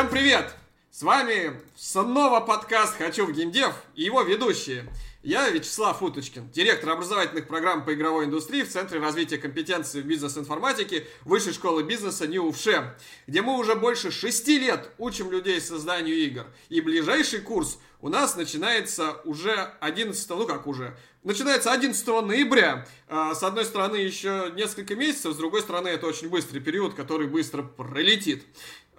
Всем привет! С вами снова подкаст «Хочу в геймдев» и его ведущие. Я Вячеслав Уточкин, директор образовательных программ по игровой индустрии в Центре развития компетенции в бизнес-информатике Высшей школы бизнеса НИУФШЕ, где мы уже больше шести лет учим людей созданию игр. И ближайший курс у нас начинается уже 11, ну как уже, начинается 11 ноября. А, с одной стороны, еще несколько месяцев, с другой стороны, это очень быстрый период, который быстро пролетит.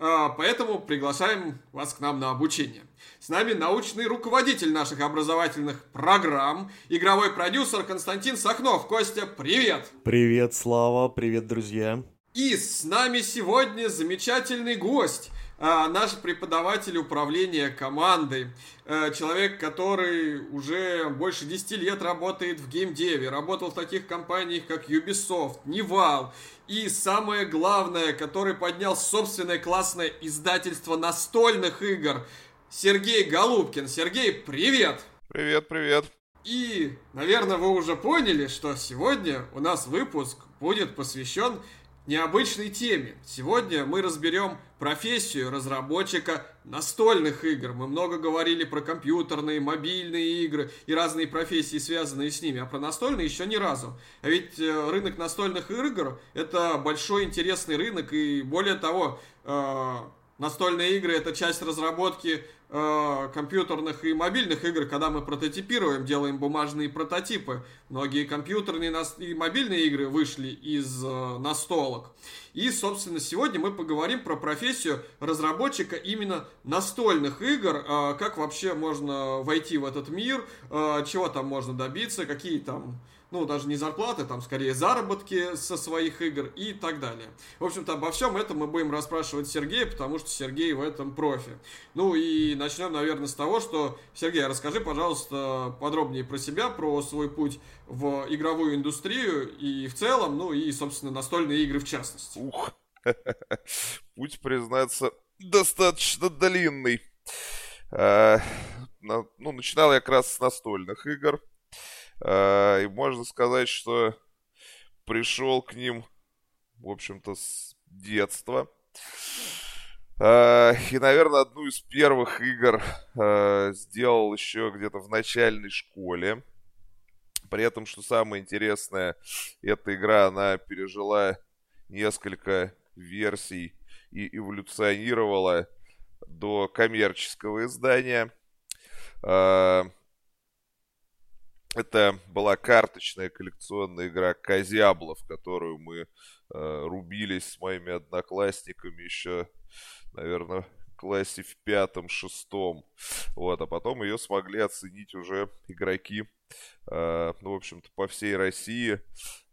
А, поэтому приглашаем вас к нам на обучение. С нами научный руководитель наших образовательных программ, игровой продюсер Константин Сахнов. Костя, привет! Привет, Слава, привет, друзья! И с нами сегодня замечательный гость, наш преподаватель управления командой, а, человек, который уже больше 10 лет работает в геймдеве, работал в таких компаниях, как Ubisoft, Nival, и самое главное, который поднял собственное классное издательство настольных игр, Сергей Голубкин. Сергей, привет! Привет, привет. И, наверное, вы уже поняли, что сегодня у нас выпуск будет посвящен необычной теме. Сегодня мы разберем профессию разработчика настольных игр. Мы много говорили про компьютерные, мобильные игры и разные профессии, связанные с ними, а про настольные еще ни разу. А ведь э, рынок настольных игр – это большой интересный рынок, и более того, э, настольные игры – это часть разработки компьютерных и мобильных игр, когда мы прототипируем, делаем бумажные прототипы. Многие компьютерные и мобильные игры вышли из э, настолок. И, собственно, сегодня мы поговорим про профессию разработчика именно настольных игр, э, как вообще можно войти в этот мир, э, чего там можно добиться, какие там ну, даже не зарплаты, там, скорее, заработки со своих игр и так далее. В общем-то, обо всем этом мы будем расспрашивать Сергея, потому что Сергей в этом профи. Ну, и начнем, наверное, с того, что, Сергей, расскажи, пожалуйста, подробнее про себя, про свой путь в игровую индустрию и в целом, ну, и, собственно, настольные игры в частности. Ух, путь, признаться, достаточно длинный. А, ну, начинал я как раз с настольных игр. А, и можно сказать, что пришел к ним, в общем-то, с детства. А, и, наверное, одну из первых игр а, сделал еще где-то в начальной школе. При этом, что самое интересное, эта игра, она пережила несколько версий и эволюционировала до коммерческого издания. Это была карточная коллекционная игра Козяблов, которую мы э, рубились с моими одноклассниками еще, наверное, в классе в пятом-шестом. Вот, а потом ее смогли оценить уже игроки, э, ну, в общем-то, по всей России,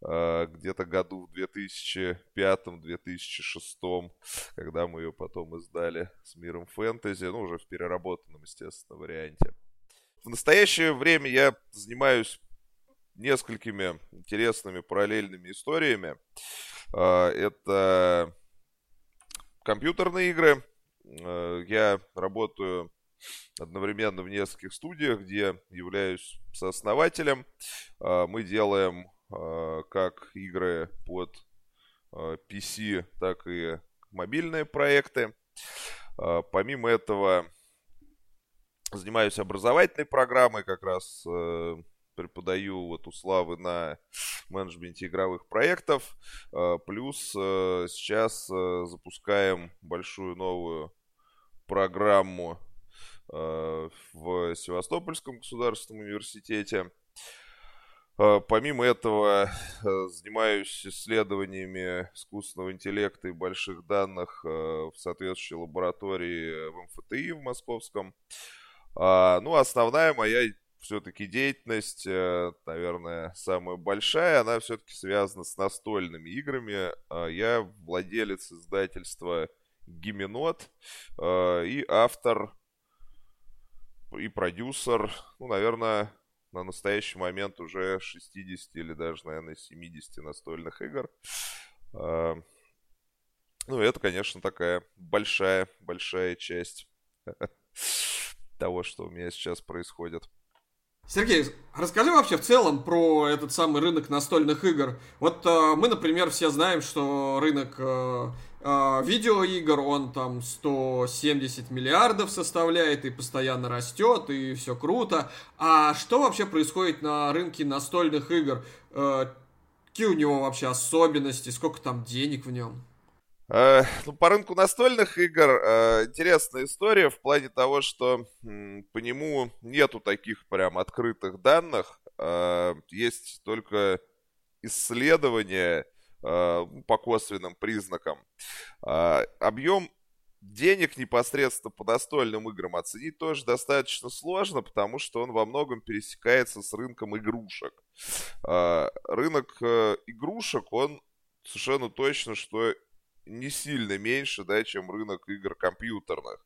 э, где-то году в 2005-2006, когда мы ее потом издали с миром фэнтези, ну, уже в переработанном, естественно, варианте. В настоящее время я занимаюсь несколькими интересными параллельными историями. А, это компьютерные игры. А, я работаю одновременно в нескольких студиях, где являюсь сооснователем. А, мы делаем как игры под PC, так и мобильные проекты. Помимо этого, занимаюсь образовательной программой, как раз э, преподаю вот у Славы на менеджменте игровых проектов. Э, плюс э, сейчас э, запускаем большую новую программу э, в Севастопольском государственном университете. Э, помимо этого, э, занимаюсь исследованиями искусственного интеллекта и больших данных в соответствующей лаборатории в МФТИ в Московском. А, ну, основная моя все-таки деятельность, э, наверное, самая большая, она все-таки связана с настольными играми. А, я владелец издательства Гименот а, и автор и продюсер, ну, наверное, на настоящий момент уже 60 или даже, наверное, 70 настольных игр. Ну, это, конечно, такая большая, большая часть того, что у меня сейчас происходит. Сергей, расскажи вообще в целом про этот самый рынок настольных игр. Вот э, мы, например, все знаем, что рынок э, э, видеоигр, он там 170 миллиардов составляет и постоянно растет, и все круто. А что вообще происходит на рынке настольных игр? Э, какие у него вообще особенности, сколько там денег в нем? Э, ну, по рынку настольных игр э, интересная история в плане того, что по нему нету таких прям открытых данных. Э, есть только исследования по косвенным признакам. Объем денег непосредственно по настольным играм оценить тоже достаточно сложно, потому что он во многом пересекается с рынком игрушек. Рынок игрушек, он совершенно точно, что не сильно меньше, да, чем рынок игр компьютерных.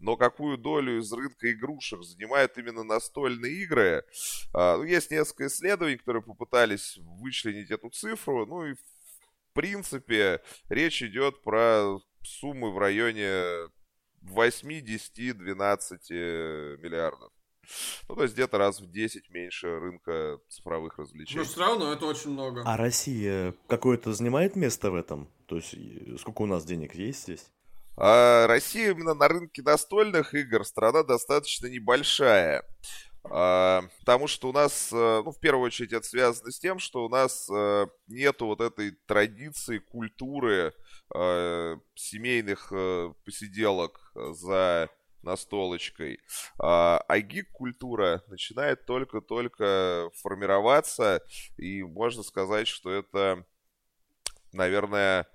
Но какую долю из рынка игрушек занимают именно настольные игры? А, ну, есть несколько исследований, которые попытались вычленить эту цифру. Ну и в принципе речь идет про суммы в районе 8, 10, 12 миллиардов. Ну, то есть где-то раз в 10 меньше рынка цифровых развлечений. Но все равно это очень много. А Россия какое-то занимает место в этом? То есть сколько у нас денег есть здесь? А Россия именно на рынке настольных игр страна достаточно небольшая. А, потому что у нас, э, ну, в первую очередь, это связано с тем, что у нас э, нету вот этой традиции, культуры э, семейных посиделок за настолочкой. А, а гик-культура начинает только-только формироваться, и можно сказать, что это, наверное,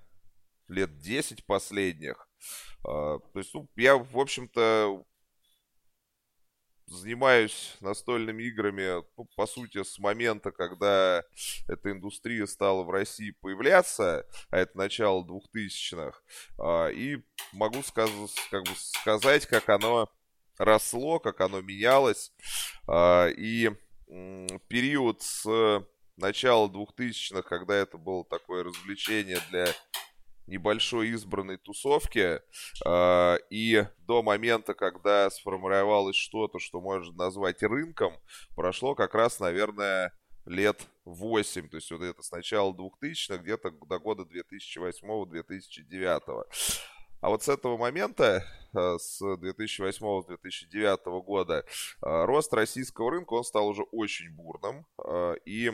лет 10 последних. А, то есть, ну, я, в общем-то, занимаюсь настольными играми, ну, по сути, с момента, когда эта индустрия стала в России появляться, а это начало 2000-х, а, и могу сказ как бы сказать, как оно росло, как оно менялось, а, и период с начала 2000-х, когда это было такое развлечение для небольшой избранной тусовки, э, и до момента, когда сформировалось что-то, что можно назвать рынком, прошло как раз, наверное, лет 8, то есть вот это с начала 2000-х, где-то до года 2008-2009. А вот с этого момента, э, с 2008-2009 года, э, рост российского рынка, он стал уже очень бурным. И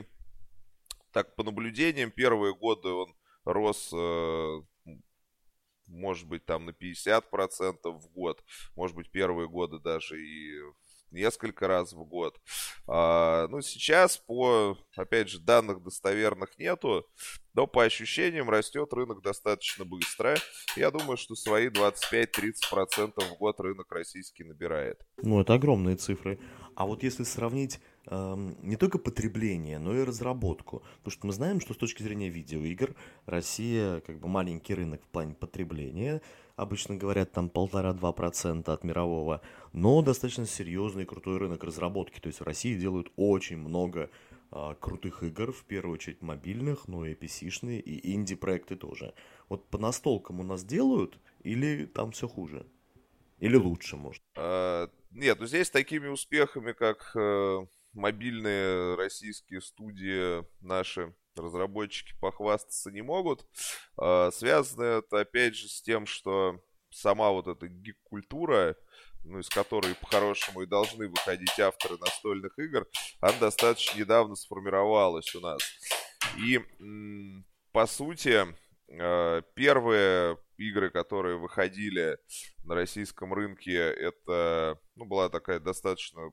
так, по наблюдениям, первые годы он рос, э, может быть, там на 50% в год, может быть, первые годы даже и несколько раз в год. А, ну, сейчас, по, опять же, данных достоверных нету, но по ощущениям растет рынок достаточно быстро. Я думаю, что свои 25-30% в год рынок российский набирает. Ну, это огромные цифры. А вот если сравнить не только потребление, но и разработку. Потому что мы знаем, что с точки зрения видеоигр Россия как бы маленький рынок в плане потребления. Обычно говорят там полтора-два процента от мирового, но достаточно серьезный и крутой рынок разработки. То есть в России делают очень много а, крутых игр, в первую очередь мобильных, но и PC-шные, и инди-проекты тоже. Вот по настолкам у нас делают или там все хуже? Или лучше, может? А, нет, ну здесь такими успехами, как э, мобильные российские студии наши разработчики похвастаться не могут. А, связано это, опять же, с тем, что сама вот эта гик-культура, ну, из которой по-хорошему и должны выходить авторы настольных игр, она достаточно недавно сформировалась у нас. И, по сути, а, первые игры, которые выходили на российском рынке, это ну, была такая достаточно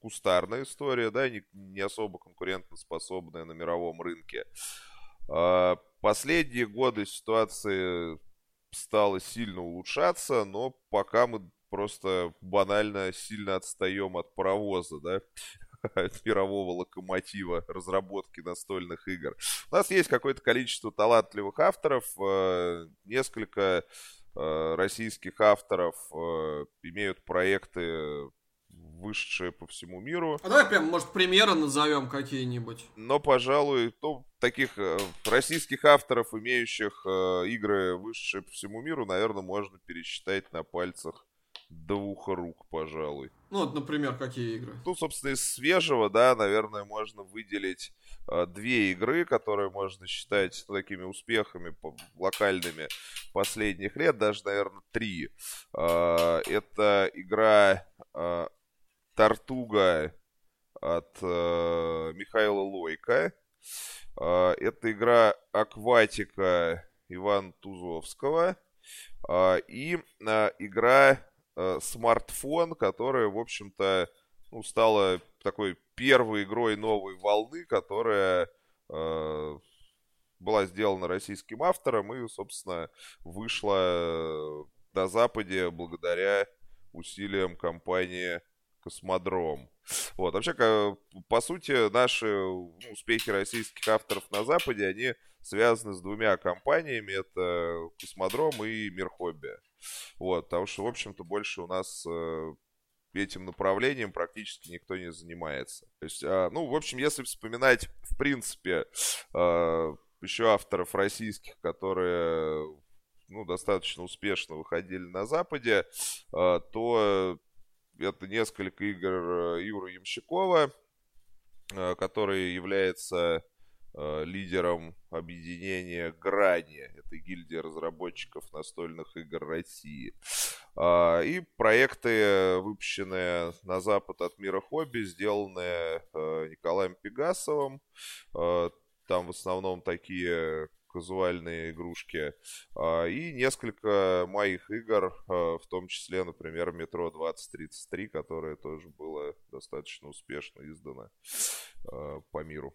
кустарная история, да, не, не особо конкурентоспособная на мировом рынке. А, последние годы ситуация стала сильно улучшаться, но пока мы просто банально сильно отстаем от паровоза, да, от мирового локомотива разработки настольных игр. У нас есть какое-то количество талантливых авторов, э, несколько э, российских авторов имеют проекты вышедшие по всему миру. А давай прям, может, примеры назовем какие-нибудь. Но, пожалуй, ну, таких э, российских авторов, имеющих э, игры, вышедшие по всему миру, наверное, можно пересчитать на пальцах двух рук, пожалуй. Ну, вот, например, какие игры? Ну, собственно, из свежего, да, наверное, можно выделить э, две игры, которые можно считать ну, такими успехами по, локальными последних лет, даже, наверное, три. Э, это игра э, Тартуга от э, Михаила Лойка. Э, это игра Акватика Ивана Тузовского. Э, и э, игра э, смартфон, которая, в общем-то, ну, стала такой первой игрой новой волны, которая э, была сделана российским автором и, собственно, вышла на Западе благодаря усилиям компании Космодром. Вот, вообще, по сути, наши ну, успехи российских авторов на Западе, они связаны с двумя компаниями. Это Космодром и Мир Хобби. Вот, потому что, в общем-то, больше у нас э, этим направлением практически никто не занимается. То есть, а, ну, в общем, если вспоминать, в принципе, а, еще авторов российских, которые ну, достаточно успешно выходили на Западе, а, то это несколько игр э, Юры Ямщикова, который является Э, лидером объединения Грани, это гильдия разработчиков настольных игр России. А, и проекты, выпущенные на запад от мира хобби, сделанные э, Николаем Пегасовым. Э, там в основном такие казуальные игрушки. А, и несколько моих игр, в том числе, например, Метро 2033, которое тоже было достаточно успешно издано по миру.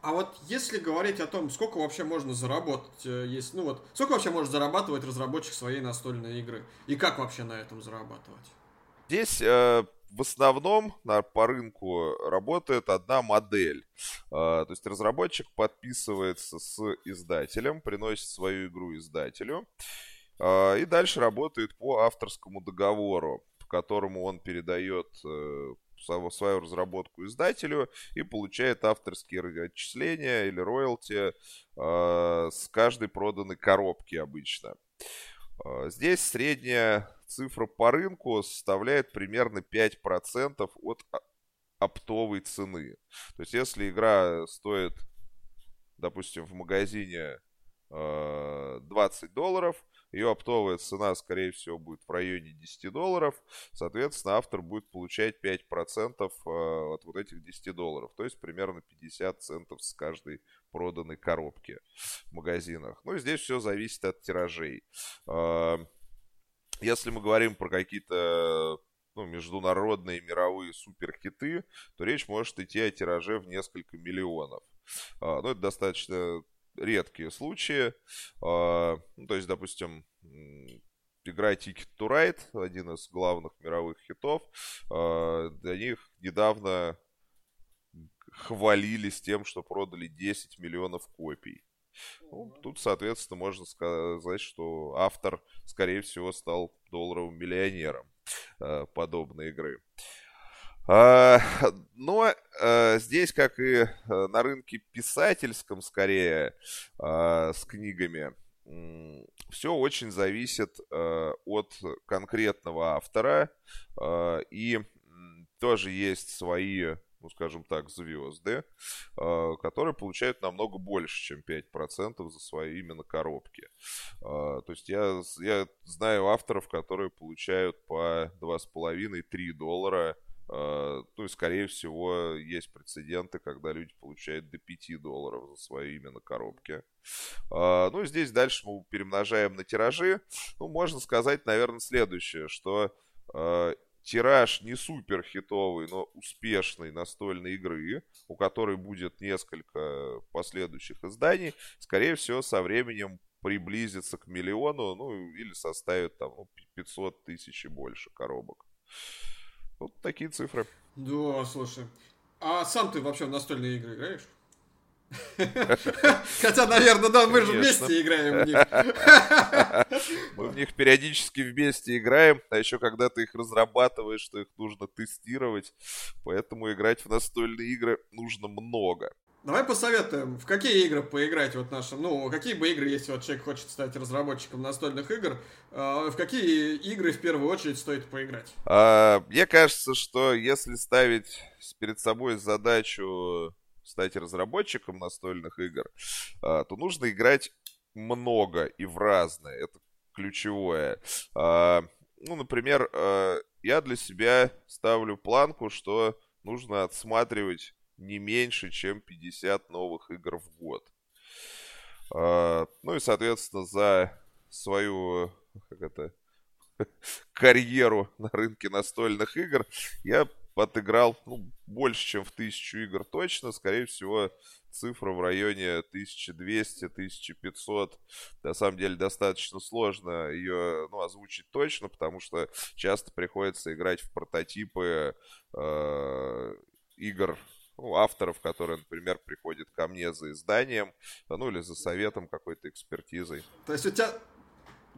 А вот если говорить о том, сколько вообще можно заработать, э, есть, ну вот, сколько вообще может зарабатывать разработчик своей настольной игры? И как вообще на этом зарабатывать? Здесь э, в основном на, по рынку работает одна модель. Э, то есть разработчик подписывается с издателем, приносит свою игру издателю. Э, и дальше работает по авторскому договору, по которому он передает э, свою разработку издателю и получает авторские отчисления или роялти э, с каждой проданной коробки обычно. Здесь средняя цифра по рынку составляет примерно 5% от оптовой цены. То есть если игра стоит, допустим, в магазине э, 20 долларов, ее оптовая цена, скорее всего, будет в районе 10 долларов. Соответственно, автор будет получать 5% э, от вот этих 10 долларов. То есть примерно 50 центов с каждой проданной коробки в магазинах. Ну и здесь все зависит от тиражей. Если мы говорим про какие-то ну, международные мировые суперхиты, то речь может идти о тираже в несколько миллионов. Э, ну, это достаточно редкие случаи. А, ну, то есть, допустим, игра Ticket to Ride, один из главных мировых хитов, а, для них недавно хвалились тем, что продали 10 миллионов копий. Ну, тут, соответственно, можно сказать, что автор, скорее всего, стал долларовым миллионером э, подобной игры. А, но а, здесь, как и э, на рынке писательском, скорее, а, с книгами, все очень зависит от конкретного автора. И тоже есть свои ну, скажем так, звезды, которые получают намного больше, чем 5% за свои именно коробки. То есть я, я знаю авторов, которые получают по 2,5-3 доллара а, ну и, скорее всего, есть прецеденты, когда люди получают до 5 долларов за свои именно коробки. А, ну, здесь дальше мы перемножаем на тиражи. Ну, можно сказать, наверное, следующее, что а, тираж не супер хитовый, но успешной настольной игры, у которой будет несколько последующих изданий, скорее всего, со временем приблизится к миллиону, ну, или составит там ну, 500 тысяч и больше коробок. Вот такие цифры. Да, слушай. А сам ты вообще в настольные игры играешь? Хотя, наверное, да, мы же вместе играем в них. Мы в них периодически вместе играем, а еще когда ты их разрабатываешь, что их нужно тестировать. Поэтому играть в настольные игры нужно много. Давай посоветуем, в какие игры поиграть вот нашим, ну, какие бы игры, если вот человек хочет стать разработчиком настольных игр, э, в какие игры в первую очередь стоит поиграть? А, мне кажется, что если ставить перед собой задачу стать разработчиком настольных игр, а, то нужно играть много и в разные. Это ключевое. А, ну, например, а, я для себя ставлю планку, что нужно отсматривать не меньше, чем 50 новых игр в год. Ну и, соответственно, за свою как это, карьеру на рынке настольных игр я отыграл ну, больше, чем в тысячу игр точно. Скорее всего, цифра в районе 1200-1500. На самом деле, достаточно сложно ее ну, озвучить точно, потому что часто приходится играть в прототипы э, игр ну, авторов, которые, например, приходят ко мне за изданием, ну или за советом какой-то экспертизой. То есть у тебя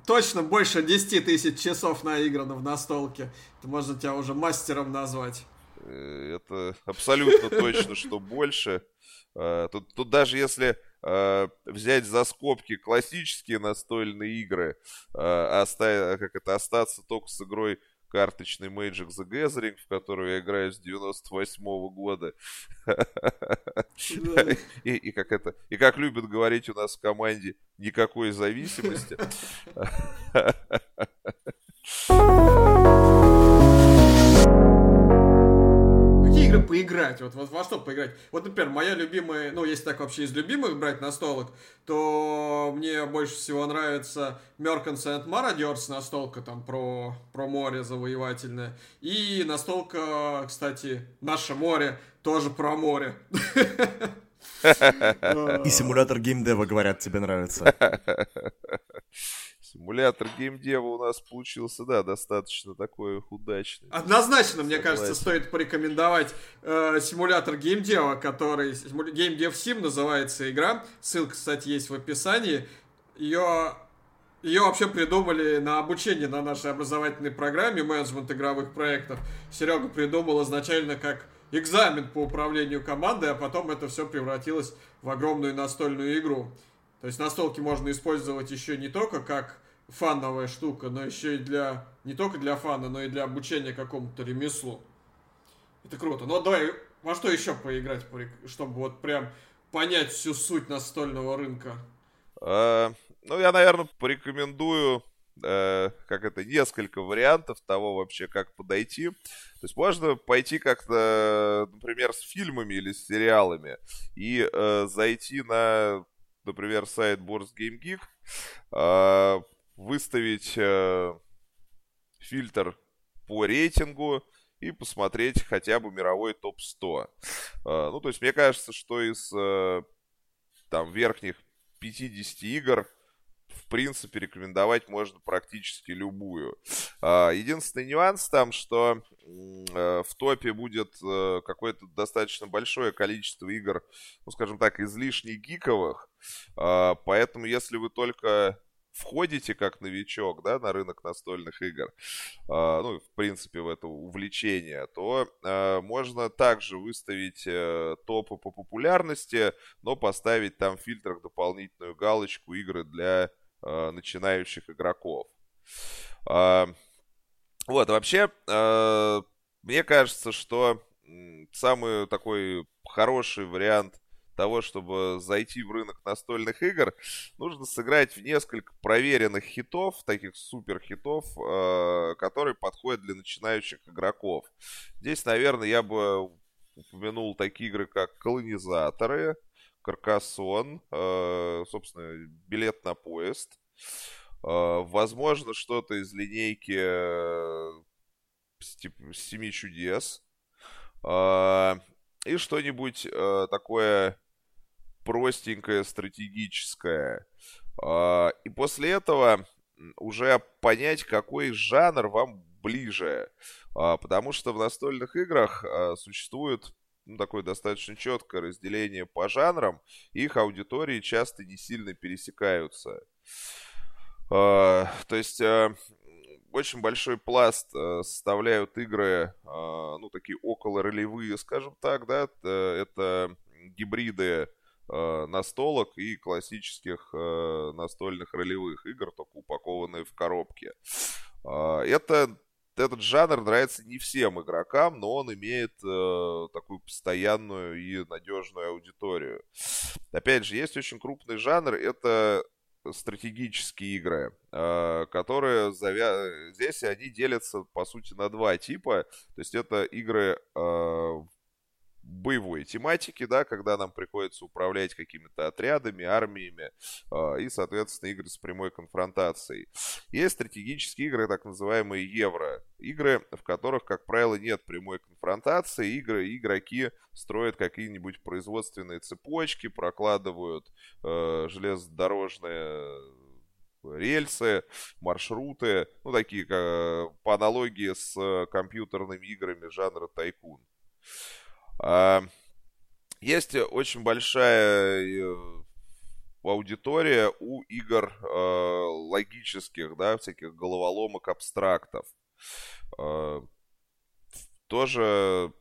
точно больше 10 тысяч часов наиграно в настолке. Это можно тебя уже мастером назвать. Э, это абсолютно точно, что больше. Э, тут, тут даже если э, взять за скобки классические настольные игры, оставить, как это, остаться только с игрой карточный Magic the Gathering, в которую я играю с 98 -го года. И, и как это, и как любят говорить у нас в команде, никакой зависимости. поиграть? Вот, вот во что поиграть? Вот, например, моя любимая, ну, если так вообще из любимых брать настолок, то мне больше всего нравится Merchants and Maradiers настолка там про, про море завоевательное. И настолка, кстати, Наше море, тоже про море. И симулятор геймдева, говорят, тебе нравится. Симулятор геймдева у нас получился, да, достаточно такой удачный. Однозначно, мне кажется, стоит порекомендовать э, симулятор геймдева, который... Геймдев Сим называется игра. Ссылка, кстати, есть в описании. Ее ее вообще придумали на обучение на нашей образовательной программе менеджмент игровых проектов. Серега придумал изначально как экзамен по управлению командой, а потом это все превратилось в огромную настольную игру. То есть настолки можно использовать еще не только как фановая штука, но еще и для не только для фана, но и для обучения какому-то ремеслу. Это круто. Но давай, во что еще поиграть, чтобы вот прям понять всю суть настольного рынка? А, ну, я, наверное, порекомендую э, как это, несколько вариантов того вообще, как подойти. То есть можно пойти как-то, например, с фильмами или с сериалами и э, зайти на например, сайт Boards Game Geek, а, выставить э, фильтр по рейтингу и посмотреть хотя бы мировой топ-100. А, ну, то есть мне кажется, что из э, там верхних 50 игр в принципе, рекомендовать можно практически любую. А, единственный нюанс там, что э, в топе будет э, какое-то достаточно большое количество игр, ну, скажем так, излишне гиковых. Поэтому, если вы только входите как новичок, да, на рынок настольных игр, э, ну, в принципе, в это увлечение, то э, можно также выставить э, топы по популярности, но поставить там в фильтрах дополнительную галочку игры для э, начинающих игроков. Э, вот, вообще, э, мне кажется, что самый такой хороший вариант того, чтобы зайти в рынок настольных игр, нужно сыграть в несколько проверенных хитов, таких супер хитов, э, которые подходят для начинающих игроков. Здесь, наверное, я бы упомянул такие игры, как колонизаторы, Каркасон, э, собственно, билет на поезд. Э, возможно, что-то из линейки э, Семи чудес. И что-нибудь такое простенькое, стратегическое. И после этого уже понять, какой жанр вам ближе. Потому что в настольных играх существует ну, такое достаточно четкое разделение по жанрам, их аудитории часто не сильно пересекаются. То есть uh, очень большой пласт uh, составляют игры, ну, такие около ролевые, скажем так, да, это гибриды э, настолок и классических э, настольных ролевых игр, только упакованные в коробке. Э, это этот жанр нравится не всем игрокам, но он имеет э, такую постоянную и надежную аудиторию. Опять же, есть очень крупный жанр, это стратегические игры, э, которые завя... здесь они делятся по сути на два типа. То есть это игры э, боевой тематики, да, когда нам приходится управлять какими-то отрядами, армиями э, и, соответственно, игры с прямой конфронтацией. Есть стратегические игры, так называемые евро. Игры, в которых, как правило, нет прямой конфронтации. Игры, игроки строят какие-нибудь производственные цепочки, прокладывают э, железнодорожные рельсы, маршруты, ну, такие как, по аналогии с компьютерными играми жанра тайкун. А, есть очень большая э, аудитория у игр э, логических, да, всяких головоломок, абстрактов. Э, тоже,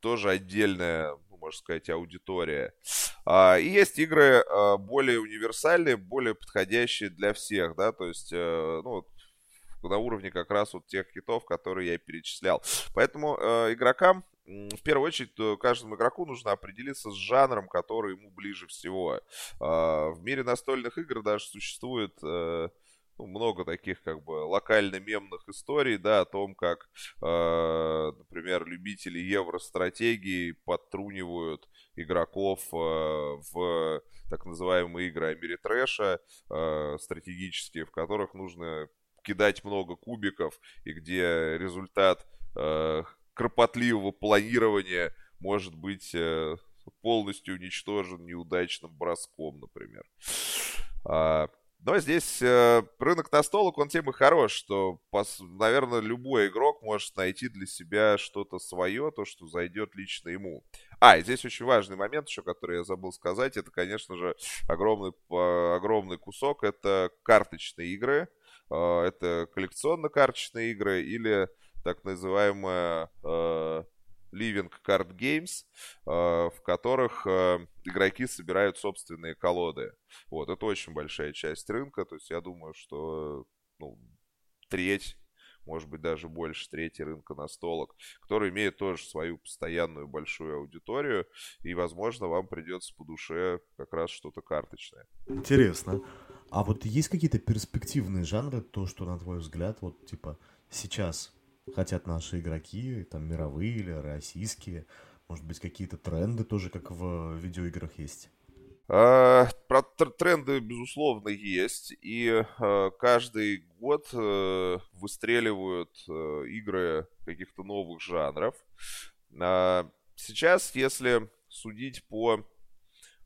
тоже отдельная, ну, можно сказать, аудитория. А, и есть игры э, более универсальные, более подходящие для всех, да, то есть, ну, на уровне как раз вот тех хитов, которые я перечислял. Поэтому игрокам в первую очередь, каждому игроку нужно определиться с жанром, который ему ближе всего. А, в мире настольных игр даже существует э, ну, много таких как бы локально-мемных историй, да, о том, как, э, например, любители евростратегии подтрунивают игроков э, в так называемые игры Америтрэша, э, стратегические, в которых нужно кидать много кубиков, и где результат э, кропотливого планирования может быть э, полностью уничтожен неудачным броском, например. А, но здесь э, рынок настолок, он тем и хорош, что, наверное, любой игрок может найти для себя что-то свое, то, что зайдет лично ему. А, и здесь очень важный момент еще, который я забыл сказать, это, конечно же, огромный, огромный кусок, это карточные игры, а, это коллекционно-карточные игры или так называемая э, Living Card Games, э, в которых э, игроки собирают собственные колоды. Вот, это очень большая часть рынка, то есть я думаю, что ну, треть может быть, даже больше трети рынка настолок, который имеет тоже свою постоянную большую аудиторию, и, возможно, вам придется по душе как раз что-то карточное. Интересно. А вот есть какие-то перспективные жанры, то, что, на твой взгляд, вот, типа, сейчас хотят наши игроки, там, мировые или российские? Может быть, какие-то тренды тоже, как в видеоиграх есть? А, про тренды, безусловно, есть. И а, каждый год а, выстреливают а, игры каких-то новых жанров. А, сейчас, если судить по Э,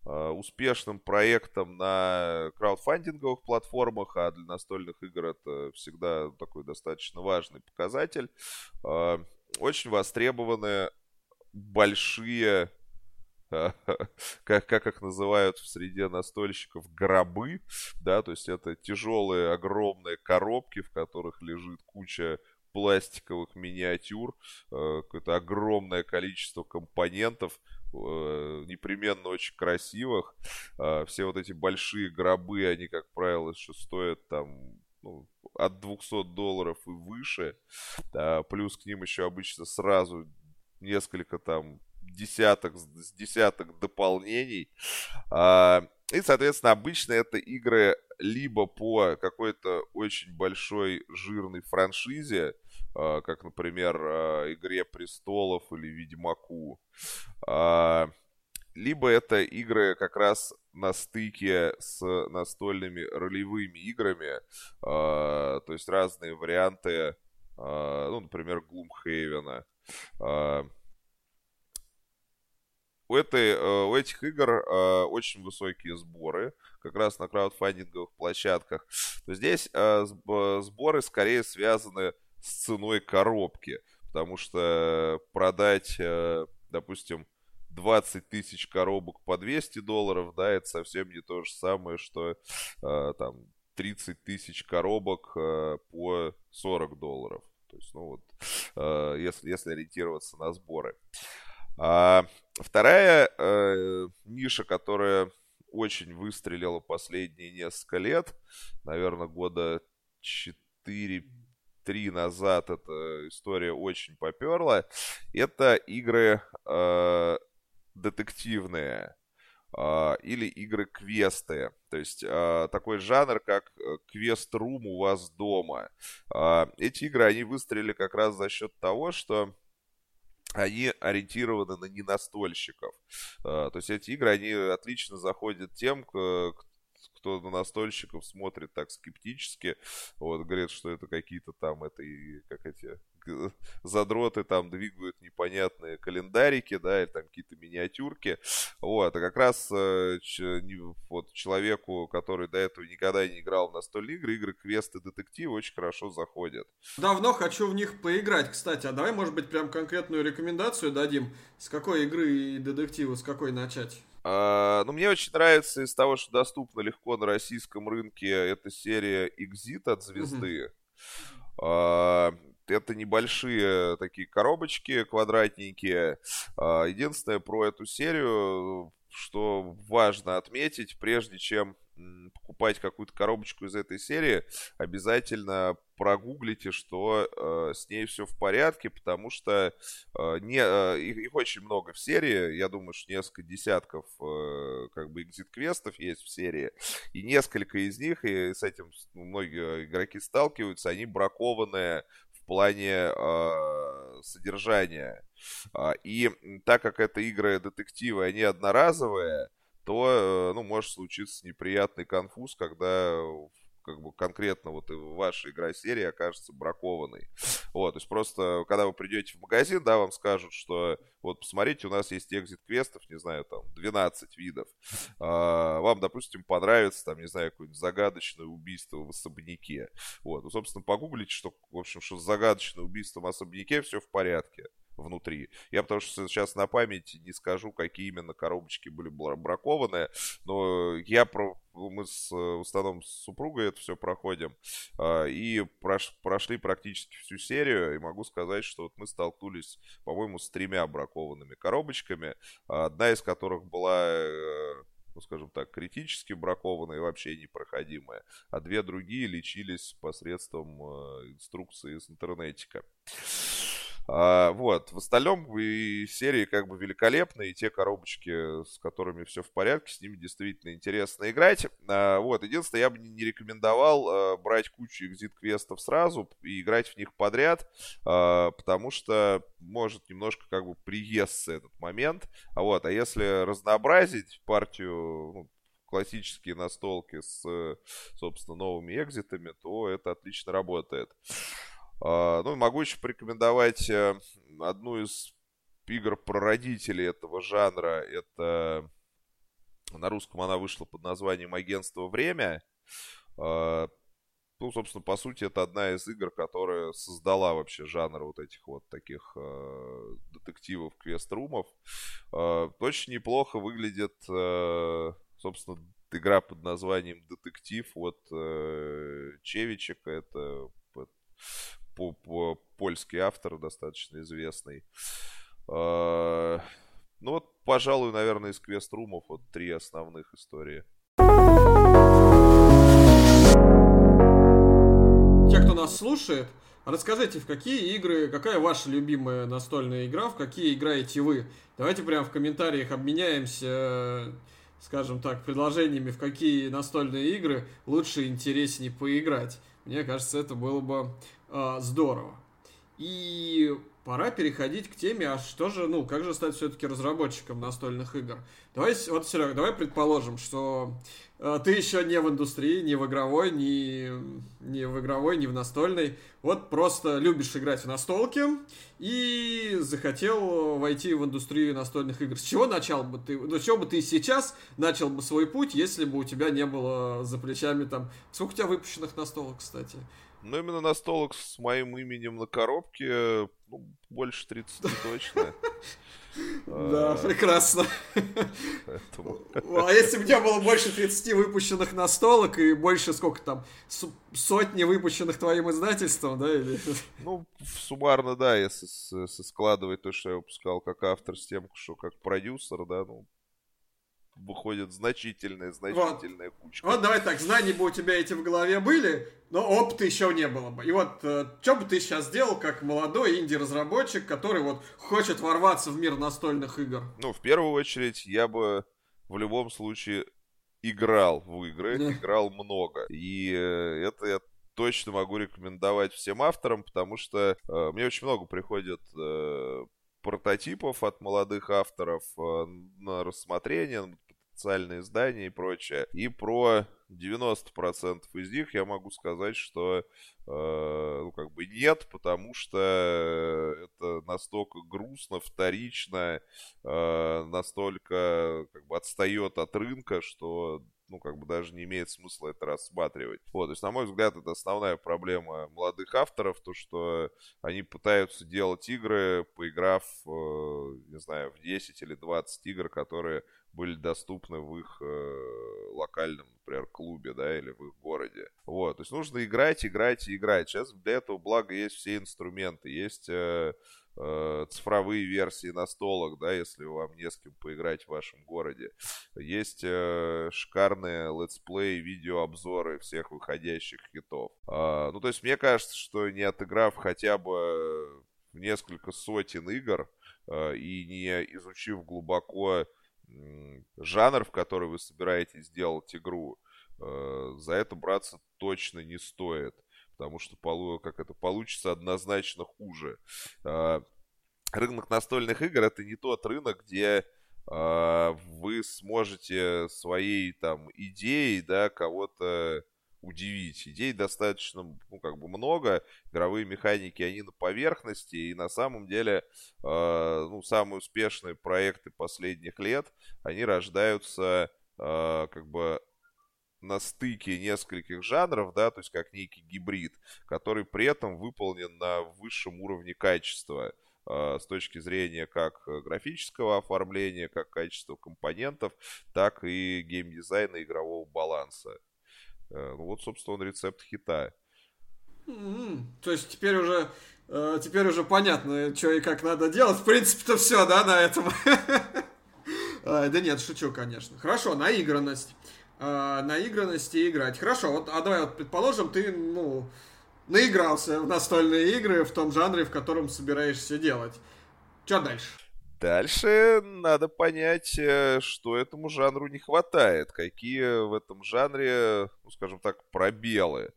успешным проектом на краудфандинговых платформах, а для настольных игр это всегда такой достаточно важный показатель. Э, очень востребованы большие как, как их называют в среде настольщиков, гробы, да, то есть это тяжелые огромные коробки, в которых лежит куча пластиковых миниатюр, э, какое-то огромное количество компонентов, Э, непременно очень красивых. А, все вот эти большие гробы, они, как правило, еще стоят там ну, от 200 долларов и выше. А, плюс к ним еще обычно сразу несколько там десяток, с десяток дополнений. А, и, соответственно, обычно это игры либо по какой-то очень большой жирной франшизе, как, например, а, «Игре престолов» или «Ведьмаку». А, либо это игры как раз на стыке с настольными ролевыми играми, то есть разные варианты, ну, например, Gloomhaven. У, этой, у этих игр очень высокие сборы, как раз на краудфандинговых площадках. То здесь сборы скорее связаны с ценой коробки. Потому что продать, э, допустим, 20 тысяч коробок по 200 долларов, да, это совсем не то же самое, что э, там 30 тысяч коробок э, по 40 долларов. То есть, ну вот, если, если ориентироваться на сборы. А, Вторая э, ниша, которая очень выстрелила последние несколько лет, наверное, года 4 три назад эта история очень поперла. Это игры э, детективные э, или игры-квесты. То есть э, такой жанр, как э, квест-рум у вас дома. Э, эти игры, они выстрелили как раз за счет того, что они ориентированы на ненастольщиков. Э, то есть эти игры, они отлично заходят тем, кто на настольщиков смотрит так скептически, вот, говорит, что это какие-то там, это и, как эти, задроты там двигают непонятные календарики, да, или там какие-то миниатюрки, вот, а как раз э, вот человеку, который до этого никогда не играл в настольные игры, игры, квесты, детективы очень хорошо заходят. Давно хочу в них поиграть, кстати, а давай, может быть, прям конкретную рекомендацию дадим, с какой игры и детектива, с какой начать? Uh, ну, мне очень нравится из того, что доступно легко на российском рынке, эта серия Exit от звезды. Uh, это небольшие такие коробочки квадратненькие. Единственное про эту серию, что важно отметить, прежде чем покупать какую-то коробочку из этой серии, обязательно прогуглите, что э, с ней все в порядке, потому что э, не, э, их, их очень много в серии. Я думаю, что несколько десятков э, как бы экзит-квестов есть в серии. И несколько из них, и с этим многие игроки сталкиваются, они бракованные в плане э, содержания. Э, и так как это игры детективы, они одноразовые, то, э, ну, может случиться неприятный конфуз, когда как бы конкретно вот ваша игра серии окажется бракованной. Вот, то есть просто, когда вы придете в магазин, да, вам скажут, что вот посмотрите, у нас есть экзит квестов, не знаю, там 12 видов. А, вам, допустим, понравится, там, не знаю, какое-нибудь загадочное убийство в особняке. Вот, ну, собственно, погуглите, что, в общем, что с загадочным убийством в особняке все в порядке внутри. Я потому что сейчас на память не скажу, какие именно коробочки были бракованы, но я про мы с, основном с супругой это все проходим а, и прош, прошли практически всю серию и могу сказать, что вот мы столкнулись, по-моему, с тремя бракованными коробочками, одна из которых была э, ну, скажем так, критически бракованная и вообще непроходимая, а две другие лечились посредством э, инструкции из интернетика. А, вот. В остальном и серии как бы великолепные, и те коробочки, с которыми все в порядке, с ними действительно интересно играть. А, вот. Единственное, я бы не рекомендовал а, брать кучу экзит-квестов сразу и играть в них подряд, потому что может немножко как бы приесться этот момент. А вот. А если разнообразить партию, ну, классические настолки с, собственно, новыми экзитами, то это отлично работает. А, ну, могу еще порекомендовать э, одну из игр про родителей этого жанра. Это на русском она вышла под названием «Агентство Время». А, ну, собственно, по сути, это одна из игр, которая создала вообще жанр вот этих вот таких э, детективов, квест-румов. Э, очень неплохо выглядит, э, собственно, игра под названием «Детектив» от э, Чевичика. Это польский автор, достаточно известный. А, ну вот, пожалуй, наверное, из квест-румов вот три основных истории. Те, кто нас слушает, расскажите, в какие игры, какая ваша любимая настольная игра, в какие играете вы. Давайте прямо в комментариях обменяемся, скажем так, предложениями, в какие настольные игры лучше и интереснее поиграть. Мне кажется, это было бы здорово. И пора переходить к теме, а что же, ну, как же стать все-таки разработчиком настольных игр? Давай, вот, Серега, давай предположим, что э, ты еще не в индустрии, не в игровой, не, не в игровой, не в настольной. Вот просто любишь играть в настолки и захотел войти в индустрию настольных игр. С чего начал бы ты, ну, с чего бы ты сейчас начал бы свой путь, если бы у тебя не было за плечами там... Сколько у тебя выпущенных настолок, кстати? Ну, именно настолок с моим именем на коробке, ну, больше 30 точно. Да, а, прекрасно. А если бы у тебя было больше 30 выпущенных настолок и больше, сколько там, сотни выпущенных твоим издательством, да? Или... Ну, суммарно, да, если складывать то, что я выпускал как автор с тем, что как продюсер, да, ну, выходит значительная, значительная вот. кучка. Вот давай так, знания бы у тебя эти в голове были, но опыта еще не было бы. И вот э, что бы ты сейчас сделал, как молодой инди-разработчик, который вот хочет ворваться в мир настольных игр? Ну, в первую очередь, я бы в любом случае играл в игры, да. играл много. И э, это я точно могу рекомендовать всем авторам, потому что э, мне очень много приходит э, прототипов от молодых авторов э, на рассмотрение, социальные издания и прочее. И про 90% из них я могу сказать, что э, ну, как бы нет, потому что это настолько грустно, вторично, э, настолько как бы отстает от рынка, что ну, как бы даже не имеет смысла это рассматривать. Вот, то есть, на мой взгляд, это основная проблема молодых авторов, то, что они пытаются делать игры, поиграв, э, не знаю, в 10 или 20 игр, которые были доступны в их э, локальном, например, клубе, да, или в их городе. Вот, то есть нужно играть, играть и играть. Сейчас для этого, благо, есть все инструменты, есть э, э, цифровые версии настолок, да, если вам не с кем поиграть в вашем городе. Есть э, шикарные летсплей, видеообзоры всех выходящих хитов. Э, ну, то есть мне кажется, что не отыграв хотя бы несколько сотен игр э, и не изучив глубоко жанр, в который вы собираетесь сделать игру, э, за это браться точно не стоит. Потому что как это получится однозначно хуже. Э, рынок настольных игр это не тот рынок, где э, вы сможете своей там идеей, да, кого-то удивить. Идей достаточно, ну, как бы много. Игровые механики, они на поверхности. И на самом деле, э, ну, самые успешные проекты последних лет, они рождаются э, как бы на стыке нескольких жанров, да, то есть как некий гибрид, который при этом выполнен на высшем уровне качества э, с точки зрения как графического оформления, как качества компонентов, так и геймдизайна игрового баланса. Э, ну вот, собственно, он рецепт хита. Mm-hmm. То есть теперь уже э, теперь уже понятно, что и как надо делать. В принципе-то все, да, на этом. Да нет, шучу, конечно. Хорошо, наигранность. Э, наигранности играть. Хорошо, вот, а давай вот предположим, ты, ну, наигрался в настольные игры в том жанре, в котором собираешься делать. Что дальше? Дальше надо понять, э, что этому жанру не хватает, какие в этом жанре, ну, скажем так, пробелы.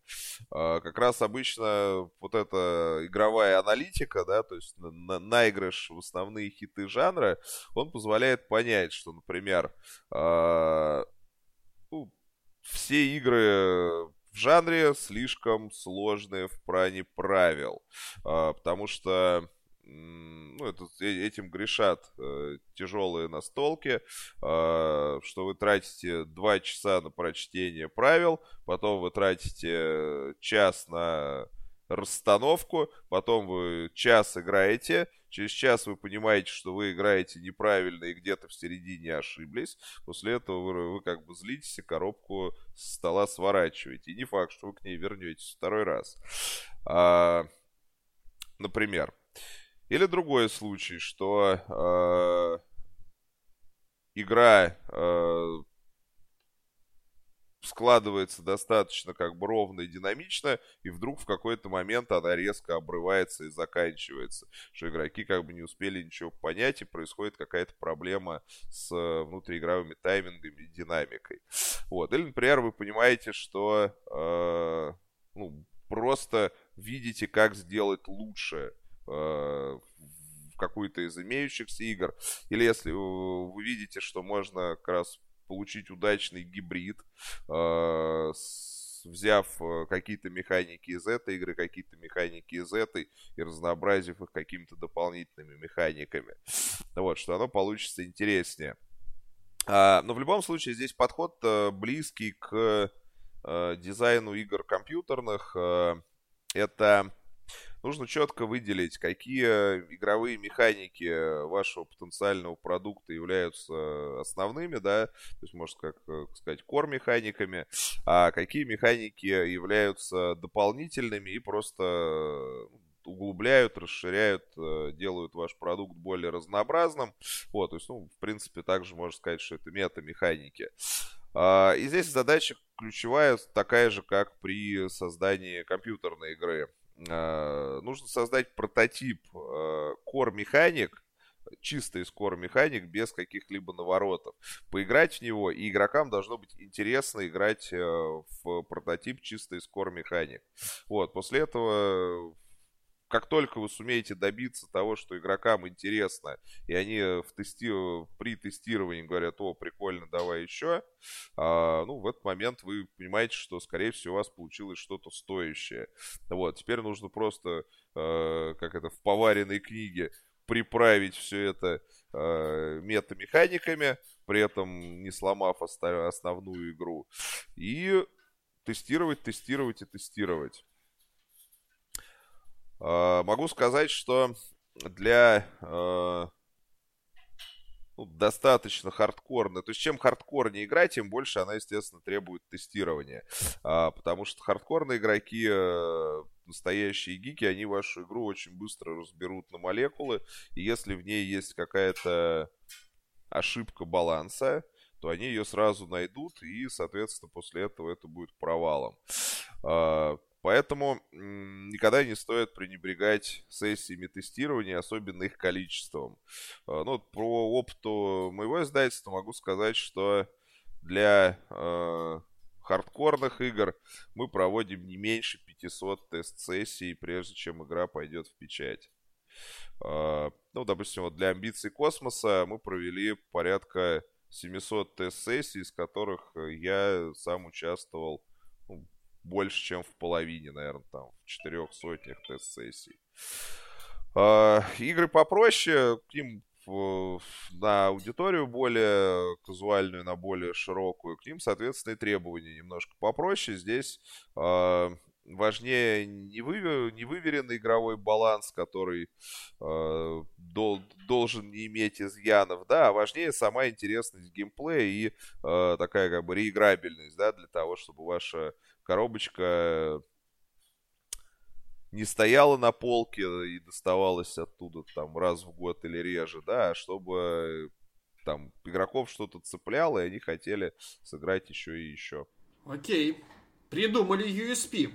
А, как раз обычно вот эта игровая аналитика, да, то есть на наигрыш в основные хиты жанра, он позволяет понять, что, например, а, ну, все игры в жанре слишком сложные в плане правил, а, потому что ну, это, э, этим грешат э, тяжелые настолки, э, что вы тратите 2 часа на прочтение правил, потом вы тратите час на расстановку, потом вы час играете, через час вы понимаете, что вы играете неправильно и где-то в середине ошиблись, после этого вы, вы как бы злитесь и коробку с стола сворачиваете. И не факт, что вы к ней вернетесь второй раз. А, например, или другой случай, что э, игра э, складывается достаточно как бы ровно и динамично, и вдруг в какой-то момент она резко обрывается и заканчивается, что игроки как бы не успели ничего понять, и происходит какая-то проблема с внутриигровыми таймингами и динамикой. Вот. Или, например, вы понимаете, что э, ну, просто видите, как сделать лучше Э, в какую-то из имеющихся игр. Или если вы видите, что можно как раз получить удачный гибрид, э, взяв э, какие-то механики из этой игры, какие-то механики из этой, и разнообразив их какими-то дополнительными механиками. Вот, что оно получится интереснее. А, но в любом случае здесь подход близкий к дизайну игр компьютерных. Это нужно четко выделить, какие игровые механики вашего потенциального продукта являются основными, да, то есть, можно как сказать, core-механиками, а какие механики являются дополнительными и просто углубляют, расширяют, э, делают ваш продукт более разнообразным. Вот, то есть, ну, в принципе, также можно сказать, что это мета-механики. А, и здесь задача ключевая такая же, как при создании компьютерной игры. А, нужно создать прототип э, core механик, чистый core механик без каких-либо наворотов. Поиграть в него, и игрокам должно быть интересно играть э, в прототип чистый core механик. Вот, после этого как только вы сумеете добиться того, что игрокам интересно, и они в тести... при тестировании говорят, о, прикольно, давай еще, а, ну, в этот момент вы понимаете, что, скорее всего, у вас получилось что-то стоящее. Вот, теперь нужно просто, э, как это, в поваренной книге приправить все это э, метамеханиками, при этом не сломав основную игру, и тестировать, тестировать и тестировать. Э, могу сказать, что для э, ну, достаточно хардкорно. То есть, чем хардкорнее игра, тем больше она, естественно, требует тестирования. А, потому что хардкорные игроки, э, настоящие гики, они вашу игру очень быстро разберут на молекулы. И если в ней есть какая-то ошибка баланса, то они ее сразу найдут, и, соответственно, после этого это будет провалом. А, Поэтому никогда не стоит пренебрегать сессиями тестирования, особенно их количеством. А, ну, про опыту моего издательства могу сказать, что для э, хардкорных игр мы проводим не меньше 500 тест-сессий, прежде чем игра пойдет в печать. Э, ну, допустим, вот для амбиций космоса мы провели порядка 700 тест-сессий, из которых я сам участвовал больше, чем в половине, наверное, там, в четырех сотнях тест-сессий. Э, игры попроще, к ним на аудиторию более казуальную, на более широкую, к ним, соответственно, и требования немножко попроще. Здесь э, важнее невыверенный игровой баланс, который э, дол, должен не иметь изъянов, да, а важнее сама интересность геймплея и э, такая как бы реиграбельность, да, для того, чтобы ваша коробочка не стояла на полке и доставалась оттуда там раз в год или реже, да, а чтобы там игроков что-то цепляло, и они хотели сыграть еще и еще. Окей. Придумали USP.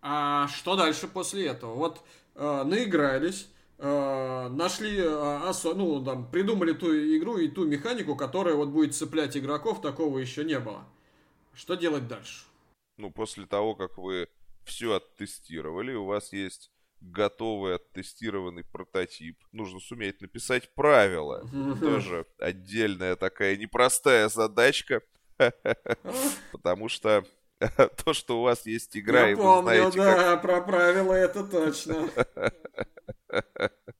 А что дальше после этого? Вот э, наигрались, э, нашли, э, ну, там, придумали ту игру и ту механику, которая вот будет цеплять игроков, такого еще не было. Что делать дальше? Ну, после того, как вы все оттестировали, у вас есть готовый оттестированный прототип. Нужно суметь написать правила. Тоже отдельная такая непростая задачка. Потому что то, что у вас есть игра, Я и помню, вы знаете, да, как... про правила это точно.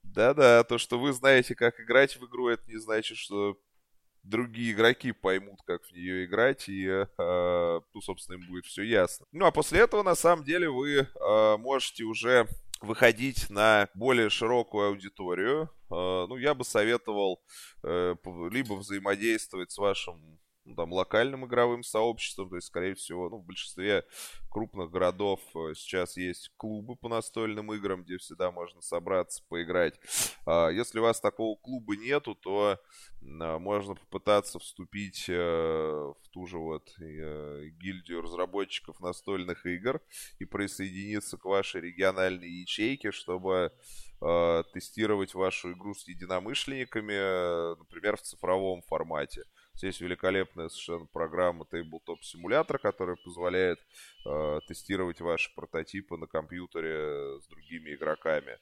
Да-да, то, что вы знаете, как играть в игру, это не значит, что другие игроки поймут, как в нее играть, и, э, ну, собственно, им будет все ясно. Ну, а после этого, на самом деле, вы э, можете уже выходить на более широкую аудиторию. Э, ну, я бы советовал э, либо взаимодействовать с вашим ну, там, локальным игровым сообществом, то есть, скорее всего, ну, в большинстве крупных городов э, сейчас есть клубы по настольным играм, где всегда можно собраться, поиграть. А, если у вас такого клуба нету, то а, можно попытаться вступить э, в ту же вот э, гильдию разработчиков настольных игр и присоединиться к вашей региональной ячейке, чтобы тестировать вашу игру с единомышленниками, например, в цифровом формате. Здесь великолепная совершенно программа Tabletop Simulator, которая позволяет э, тестировать ваши прототипы на компьютере с другими игроками.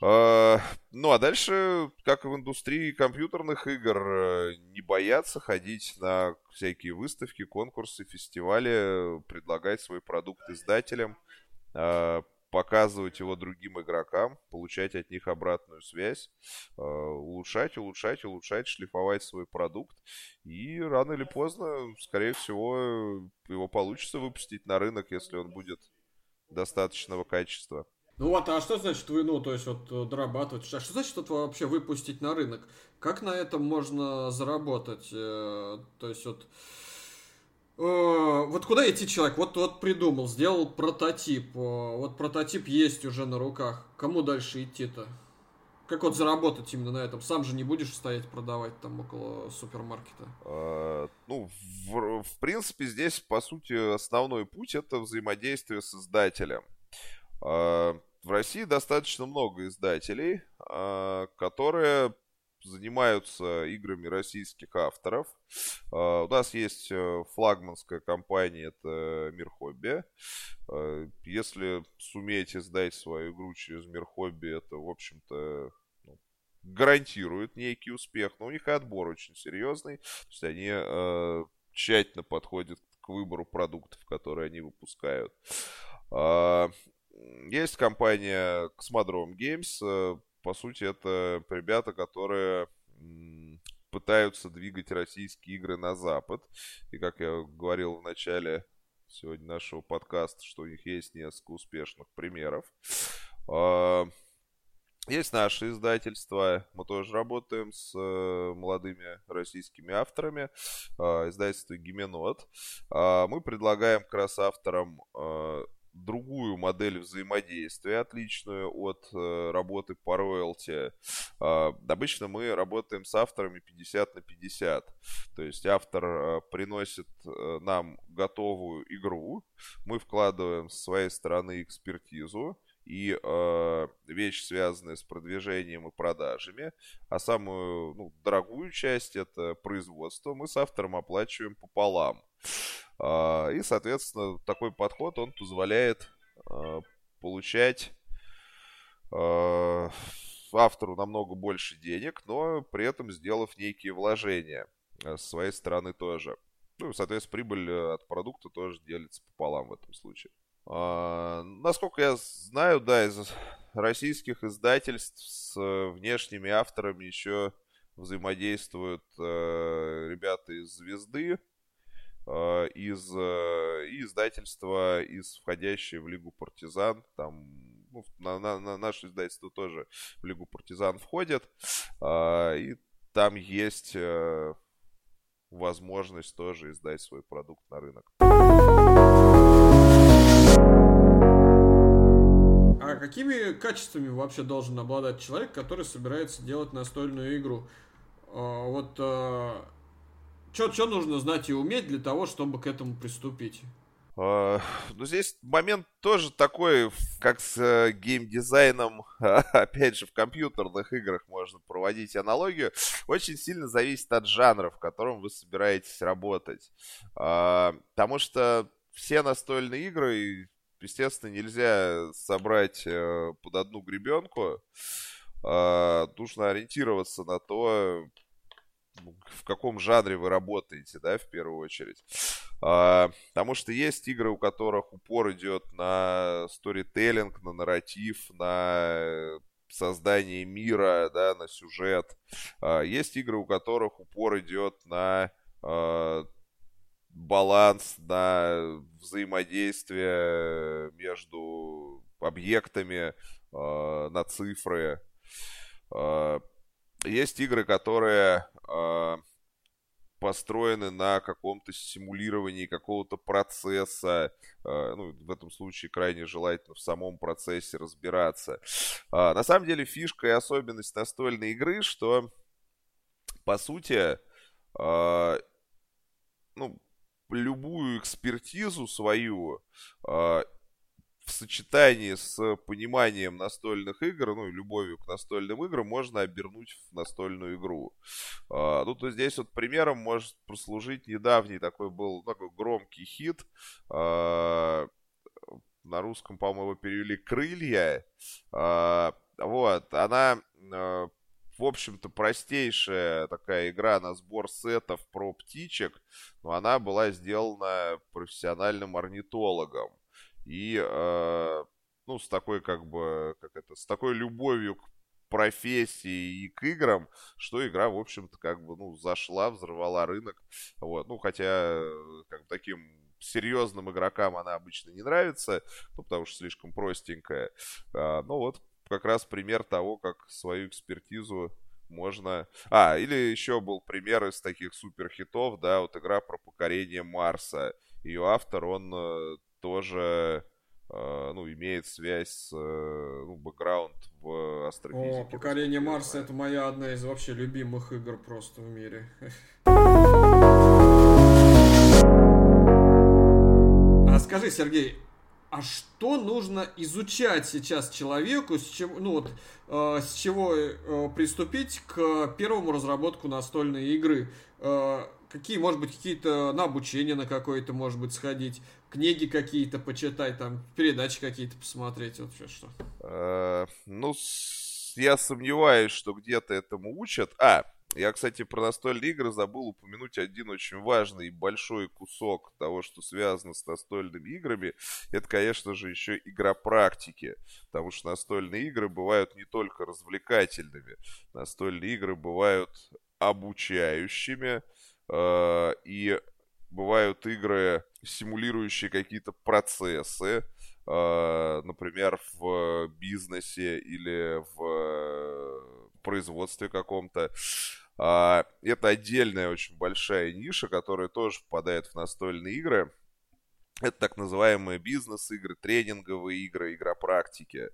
Uh, ну а дальше, как и в индустрии компьютерных игр, э, не бояться ходить на всякие выставки, конкурсы, фестивали, предлагать свой продукт издателям, uh, показывать его другим игрокам, получать от них обратную связь, э, улучшать, улучшать, улучшать, шлифовать свой продукт. И рано или поздно, скорее всего, его получится выпустить на рынок, если он будет достаточного качества. Ну вот, а что значит вы, ну, то есть вот э, дорабатывать? А что значит вот вообще выпустить на рынок? Как на этом можно заработать? Э, то есть вот... Э, вот куда идти человек? Вот, вот придумал, сделал прототип. Вот прототип есть уже на руках. Кому дальше идти-то? Как вот заработать именно на этом? Сам же не будешь стоять продавать там около супермаркета. А, ну, в, в принципе, здесь, по сути, основной путь это взаимодействие с издателем. В России достаточно много издателей, которые занимаются играми российских авторов. А, у нас есть э, флагманская компания, это Мир Хобби. А, если сумеете сдать свою игру через Мир Хобби, это, в общем-то, ну, гарантирует некий успех. Но у них и отбор очень серьезный. То есть они э, тщательно подходят к выбору продуктов, которые они выпускают. Есть компания Cosmodrome Games. Э, по сути, это ребята, которые пытаются двигать российские игры на Запад. И как я говорил в начале сегодня нашего подкаста, что у них есть несколько успешных примеров. А, есть наше издательство, мы тоже работаем с э, молодыми российскими авторами, а, издательство Гименот. А, мы предлагаем как раз авторам другую модель взаимодействия, отличную от э, работы по роялти. Э, обычно мы работаем с авторами 50 на 50. То есть автор э, приносит э, нам готовую игру, мы вкладываем с своей стороны экспертизу, и э, вещи, связанные с продвижением и продажами. А самую ну, дорогую часть это производство мы с автором оплачиваем пополам. А, и, соответственно, такой подход, он позволяет а, получать а, автору намного больше денег, но при этом сделав некие вложения с своей стороны тоже. Ну, соответственно, прибыль э, от продукта тоже делится пополам в этом случае. Насколько я знаю, да, из российских издательств с внешними авторами еще взаимодействуют э, ребята из «Звезды», Э, из э, и издательства, из входящей в Лигу Партизан, там ну, на, на, на наше издательство тоже в Лигу Партизан входит, а, и там есть э, возможность тоже издать свой продукт на рынок. А какими качествами вообще должен обладать человек, который собирается делать настольную игру? А, вот что нужно знать и уметь для того, чтобы к этому приступить? Uh, ну, здесь момент тоже такой, как с uh, геймдизайном, опять же, в компьютерных играх можно проводить аналогию, очень сильно зависит от жанра, в котором вы собираетесь работать. Uh, потому что все настольные игры, естественно, нельзя собрать э, под одну гребенку. Нужно ориентироваться на то, в каком жанре вы работаете, да, в первую очередь. А, потому что есть игры, у которых упор идет на сторителлинг, на нарратив, на создание мира, да, на сюжет. А, есть игры, у которых упор идет на а, баланс, на взаимодействие между объектами, а, на цифры. А, есть игры, которые э, построены на каком-то симулировании какого-то процесса. Э, ну, в этом случае крайне желательно в самом процессе разбираться. Э, на самом деле фишка и особенность настольной игры, что по сути, э, ну, любую экспертизу свою э, в сочетании с пониманием настольных игр, ну и любовью к настольным играм, можно обернуть в настольную игру. А, ну, то здесь вот примером может прослужить недавний такой был такой громкий хит. А, на русском, по-моему, перевели «Крылья». А, вот, она а, в общем-то, простейшая такая игра на сбор сетов про птичек, но она была сделана профессиональным орнитологом и, э, ну, с такой, как бы, как это, с такой любовью к профессии и к играм, что игра, в общем-то, как бы, ну, зашла, взорвала рынок, вот, ну, хотя, как бы, таким серьезным игрокам она обычно не нравится, ну, потому что слишком простенькая. А, ну, вот как раз пример того, как свою экспертизу можно... А, или еще был пример из таких суперхитов, да, вот игра про покорение Марса. Ее автор, он э, тоже э, ну, имеет связь с, э, ну, бэкграунд в астрофизике. О, покорение Марса это моя одна из вообще любимых игр просто в мире. А скажи, Сергей, а что нужно изучать сейчас человеку, с чего, ну вот, э, с чего э, приступить к первому разработку настольной игры? Э, какие, может быть, какие-то на обучение на какое-то, может быть, сходить, книги какие-то почитать, там, передачи какие-то посмотреть, вот что? Э, ну, я сомневаюсь, что где-то этому учат. А, я, кстати, про настольные игры забыл упомянуть один очень важный и большой кусок того, что связано с настольными играми. Это, конечно же, еще игра практики. Потому что настольные игры бывают не только развлекательными. Настольные игры бывают обучающими. Э, и бывают игры, симулирующие какие-то процессы. Э, например, в бизнесе или в производстве каком-то. А, это отдельная очень большая ниша, которая тоже впадает в настольные игры. Это так называемые бизнес-игры, тренинговые игры, игра практики.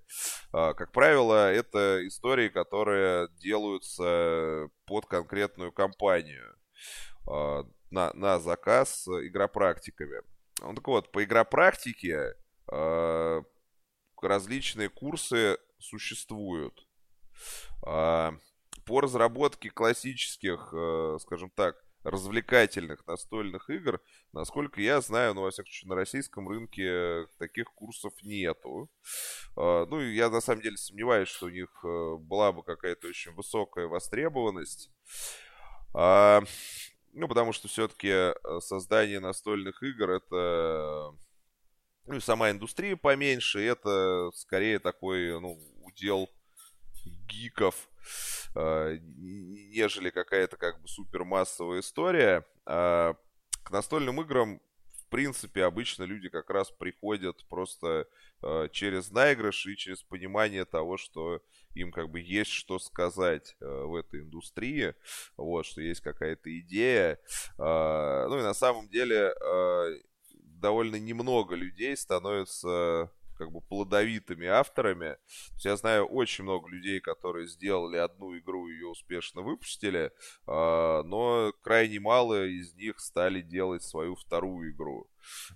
А, как правило, это истории, которые делаются под конкретную компанию а, на, на заказ игропрактиками. Ну так вот, по игропрактике различные курсы существуют. А, по разработке классических, э, скажем так, развлекательных настольных игр, насколько я знаю, ну, во всяком случае, на российском рынке таких курсов нету. А, ну, я на самом деле сомневаюсь, что у них э, была бы какая-то очень высокая востребованность. Ну, потому что все-таки э, создание настольных игр это ну и сама индустрия поменьше, это скорее такой, ну, удел гиков, э, нежели какая-то как бы супермассовая история. А к настольным играм, принципе, обычно люди как раз приходят просто э, через наигрыш и через понимание того, что им как бы есть что сказать э, в этой индустрии, вот, что есть какая-то идея. Э, ну и на самом деле э, довольно немного людей становятся как бы плодовитыми авторами. я знаю очень много людей, которые сделали одну игру и ее успешно выпустили, а, но крайне мало из них стали делать свою вторую игру.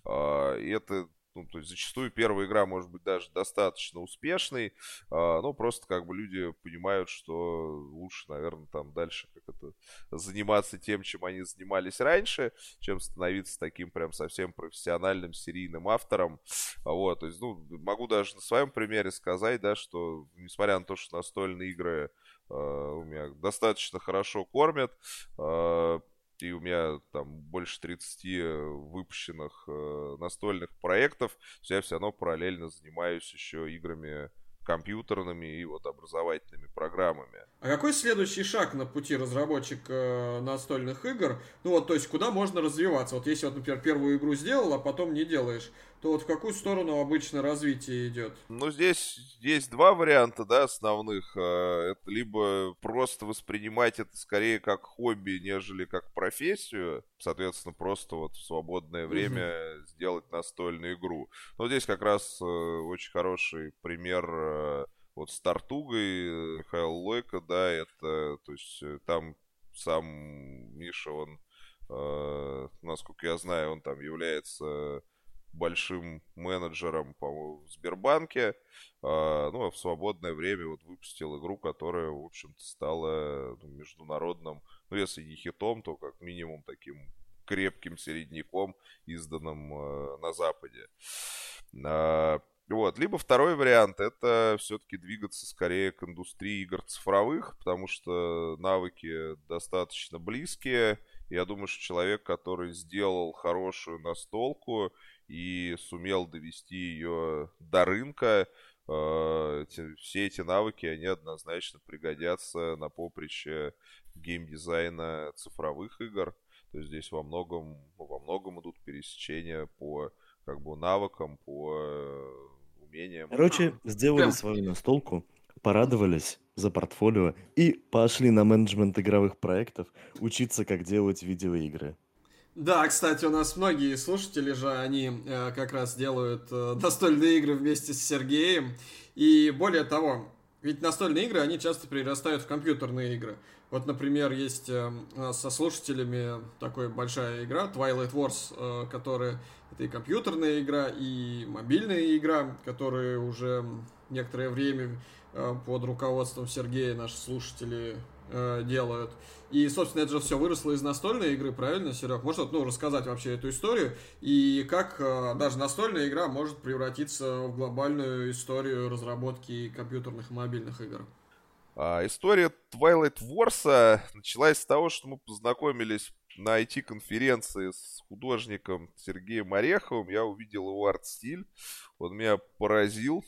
А, и это ну, то есть зачастую первая игра может быть даже достаточно успешной, а, но просто как бы люди понимают, что лучше, наверное, там дальше как это заниматься тем, чем они занимались раньше, чем становиться таким прям совсем профессиональным серийным автором. А вот, то есть, ну, могу даже на своем примере сказать, да, что несмотря на то, что настольные игры э, у меня достаточно хорошо кормят, э, и у меня там больше 30 э, выпущенных э, настольных проектов, я все равно параллельно занимаюсь еще играми компьютерными и вот образовательными программами. А какой следующий шаг на пути разработчика э, настольных игр? Ну вот, то есть, куда можно развиваться? Вот если, вот, например, первую игру сделал, а потом не делаешь, то вот в какую сторону обычно развитие идет? Ну, здесь есть два варианта, да, основных. Э, это либо просто воспринимать это скорее как хобби, нежели как профессию. Соответственно, просто вот в свободное время mm-hmm. сделать настольную игру. Но здесь как раз э, очень хороший пример э, вот с Тартугой Михаил Лойко, да, это, то есть там сам Миша, он, насколько я знаю, он там является большим менеджером, по в Сбербанке. А, ну, а в свободное время вот выпустил игру, которая, в общем-то, стала ну, международным, ну, если не хитом, то как минимум таким крепким середняком, изданным э, на Западе. А, вот. Либо второй вариант это все-таки двигаться скорее к индустрии игр цифровых, потому что навыки достаточно близкие. Я думаю, что человек, который сделал хорошую настолку и сумел довести ее до рынка, э, все эти навыки, они однозначно пригодятся на поприще геймдизайна цифровых игр. То есть здесь во многом, ну, во многом идут пересечения по как бы навыкам, по э, умениям. Короче, сделали свою настолку, порадовались за портфолио и пошли на менеджмент игровых проектов учиться, как делать видеоигры. Да, кстати, у нас многие слушатели же, они э, как раз делают э, настольные игры вместе с Сергеем. И более того, ведь настольные игры, они часто перерастают в компьютерные игры. Вот, например, есть э, у нас со слушателями такая большая игра Twilight Wars, э, которая это и компьютерная игра, и мобильная игра, которые уже некоторое время э, под руководством Сергея наши слушатели э, делают. И, собственно, это же все выросло из настольной игры, правильно, Серег? Может, ну, рассказать вообще эту историю и как э, даже настольная игра может превратиться в глобальную историю разработки компьютерных и мобильных игр? А, история Twilight Wars началась с того, что мы познакомились на IT-конференции с художником Сергеем Ореховым. Я увидел его арт-стиль. Он меня поразил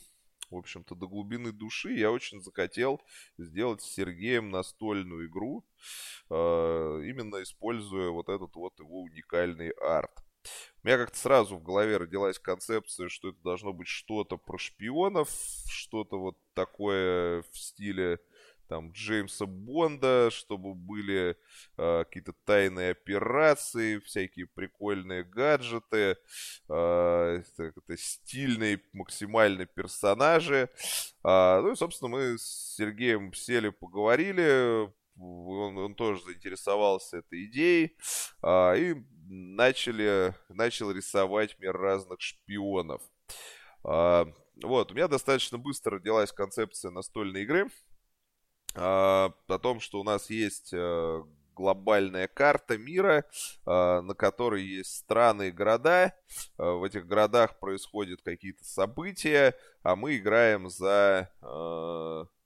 в общем-то, до глубины души я очень захотел сделать с Сергеем настольную игру, э, именно используя вот этот вот его уникальный арт. У меня как-то сразу в голове родилась концепция, что это должно быть что-то про шпионов, что-то вот такое в стиле там Джеймса Бонда, чтобы были э, какие-то тайные операции, всякие прикольные гаджеты, э, это, стильные максимально персонажи. Э, ну и, собственно, мы с Сергеем сели, поговорили, он, он тоже заинтересовался этой идеей, э, и начали, начал рисовать мир разных шпионов. Э, вот, у меня достаточно быстро родилась концепция настольной игры – а, о том, что у нас есть э, глобальная карта мира, а, на которой есть страны и города. А, в этих городах происходят какие-то события, а мы играем за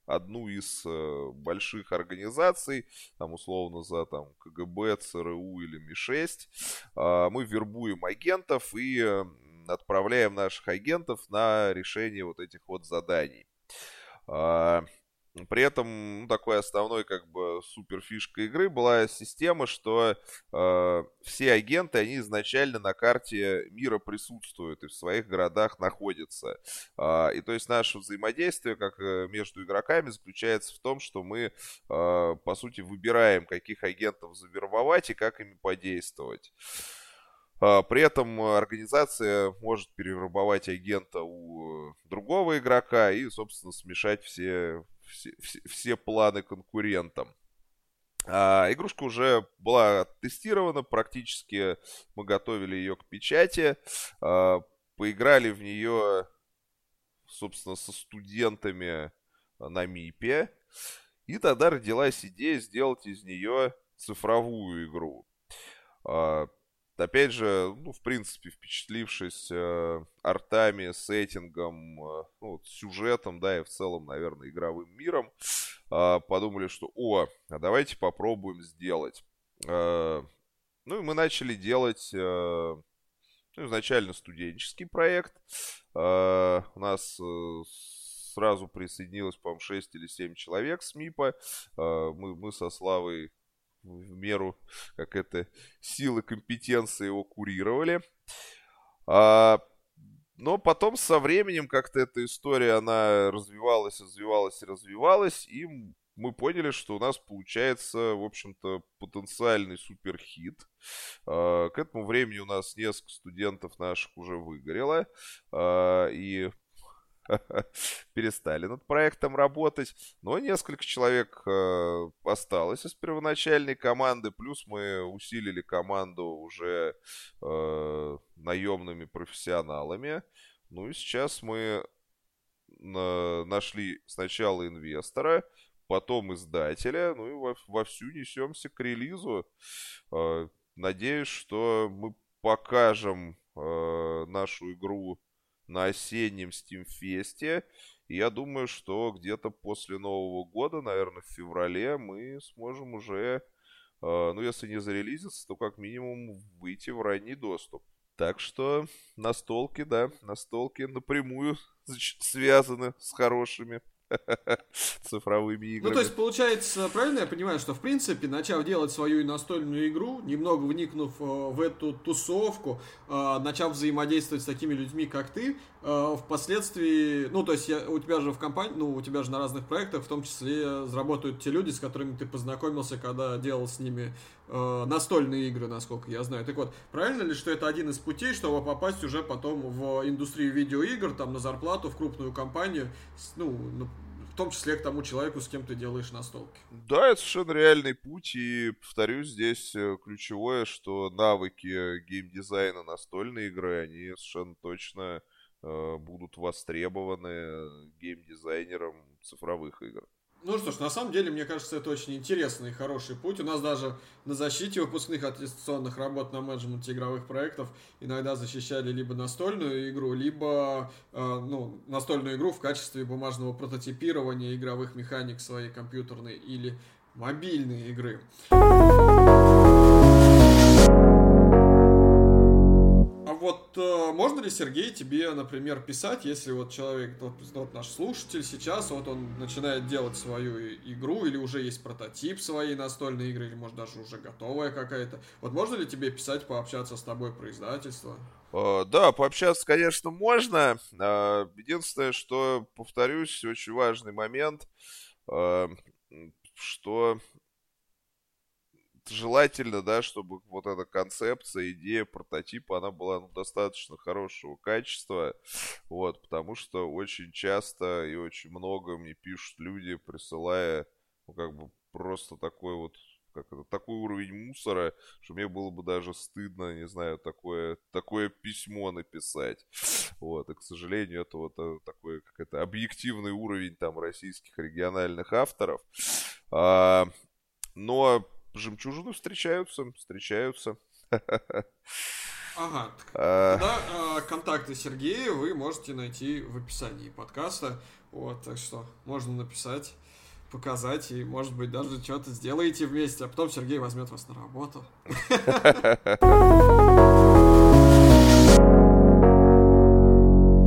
одну из э, больших организаций, там условно за там КГБ, ЦРУ или Ми-6. Мы вербуем агентов и э, отправляем наших агентов на решение вот этих вот заданий. При этом ну, такой основной как бы супер фишка игры была система, что э, все агенты, они изначально на карте мира присутствуют и в своих городах находятся. Э, и то есть наше взаимодействие как э, между игроками заключается в том, что мы, э, по сути, выбираем, каких агентов завербовать и как ими подействовать. А, при этом организация может перевербовать агента у другого игрока и, собственно, смешать все все, все, планы конкурентам. А, игрушка уже была тестирована, практически мы готовили ее к печати, а, поиграли в нее, собственно, со студентами на МИПе, и тогда родилась идея сделать из нее цифровую игру. А, опять же, ну, в принципе, впечатлившись э, артами, сеттингом, э, ну, сюжетом, да, и в целом, наверное, игровым миром, э, подумали, что, о, а давайте попробуем сделать. Э, ну, и мы начали делать... Э, ну, изначально студенческий проект. Э, у нас э, сразу присоединилось, по-моему, 6 или 7 человек с МИПа. Э, мы, мы со Славой в меру, как это, силы, компетенции его курировали. А, но потом со временем как-то эта история, она развивалась, развивалась и развивалась, и мы поняли, что у нас получается, в общем-то, потенциальный суперхит. А, к этому времени у нас несколько студентов наших уже выгорело, а, и перестали над проектом работать, но несколько человек э, осталось из первоначальной команды, плюс мы усилили команду уже э, наемными профессионалами. Ну и сейчас мы на, нашли сначала инвестора, потом издателя, ну и во, вовсю несемся к релизу. Э, надеюсь, что мы покажем э, нашу игру на осеннем Стимфесте. И я думаю, что где-то после Нового года, наверное, в феврале, мы сможем уже, э, ну, если не зарелизиться, то как минимум выйти в ранний доступ. Так что настолки, да, настолки напрямую связаны с хорошими цифровыми играми. Ну, то есть, получается, правильно я понимаю, что, в принципе, начав делать свою настольную игру, немного вникнув э, в эту тусовку, э, начав взаимодействовать с такими людьми, как ты, впоследствии, ну, то есть, я, у тебя же в компании, ну, у тебя же на разных проектах, в том числе, заработают те люди, с которыми ты познакомился, когда делал с ними э, настольные игры, насколько я знаю. Так вот, правильно ли, что это один из путей, чтобы попасть уже потом в индустрию видеоигр, там, на зарплату, в крупную компанию, ну, в том числе к тому человеку, с кем ты делаешь настолки. Да, это совершенно реальный путь, и, повторюсь, здесь э, ключевое, что навыки геймдизайна настольной игры, они совершенно точно э, будут востребованы геймдизайнером цифровых игр. Ну что ж, на самом деле, мне кажется, это очень интересный и хороший путь. У нас даже на защите выпускных аттестационных работ на менеджменте игровых проектов иногда защищали либо настольную игру, либо э, ну, настольную игру в качестве бумажного прототипирования игровых механик своей компьютерной или мобильной игры. Вот э, можно ли, Сергей, тебе, например, писать, если вот человек, вот, вот наш слушатель сейчас, вот он начинает делать свою игру, или уже есть прототип своей настольной игры, или может даже уже готовая какая-то. Вот можно ли тебе писать, пообщаться с тобой про издательство? Uh, да, пообщаться, конечно, можно. Uh, единственное, что, повторюсь, очень важный момент, что желательно, да, чтобы вот эта концепция, идея, прототип, она была ну, достаточно хорошего качества, вот, потому что очень часто и очень много мне пишут люди, присылая, ну, как бы просто такой вот как это, такой уровень мусора, что мне было бы даже стыдно, не знаю, такое, такое письмо написать. Вот, и, к сожалению, это вот э, такой, как это, объективный уровень там российских региональных авторов. А, но жемчужины встречаются, встречаются. Ага. А. Тогда э, контакты Сергея вы можете найти в описании подкаста. Вот, так что можно написать, показать, и, может быть, даже что-то сделаете вместе, а потом Сергей возьмет вас на работу.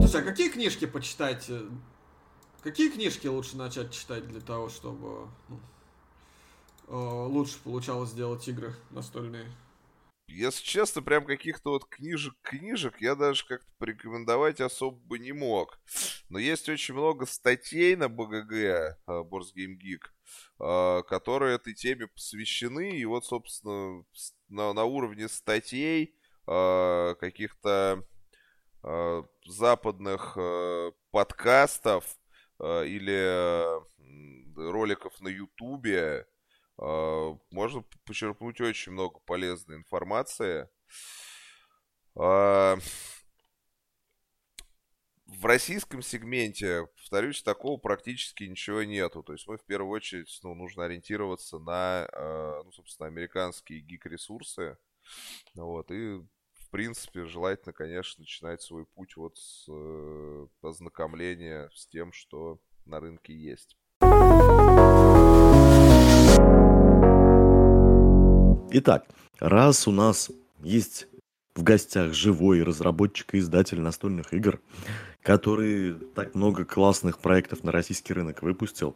Слушай, а какие книжки почитать? Какие книжки лучше начать читать для того, чтобы ну, лучше получалось делать игры настольные. Если честно, прям каких-то вот книжек-книжек я даже как-то порекомендовать особо бы не мог. Но есть очень много статей на БГГ, э, Board Game Geek, э, которые этой теме посвящены. И вот, собственно, на, на уровне статей каких-то западных подкастов или роликов на Ютубе, можно почерпнуть очень много полезной информации. А, в российском сегменте, повторюсь, такого практически ничего нету. То есть мы в первую очередь ну, нужно ориентироваться на, а, ну, собственно, американские гик-ресурсы. Вот, и в принципе, желательно, конечно, начинать свой путь вот с э, ознакомления с тем, что на рынке есть. Итак, раз у нас есть в гостях живой разработчик и издатель настольных игр, который так много классных проектов на российский рынок выпустил,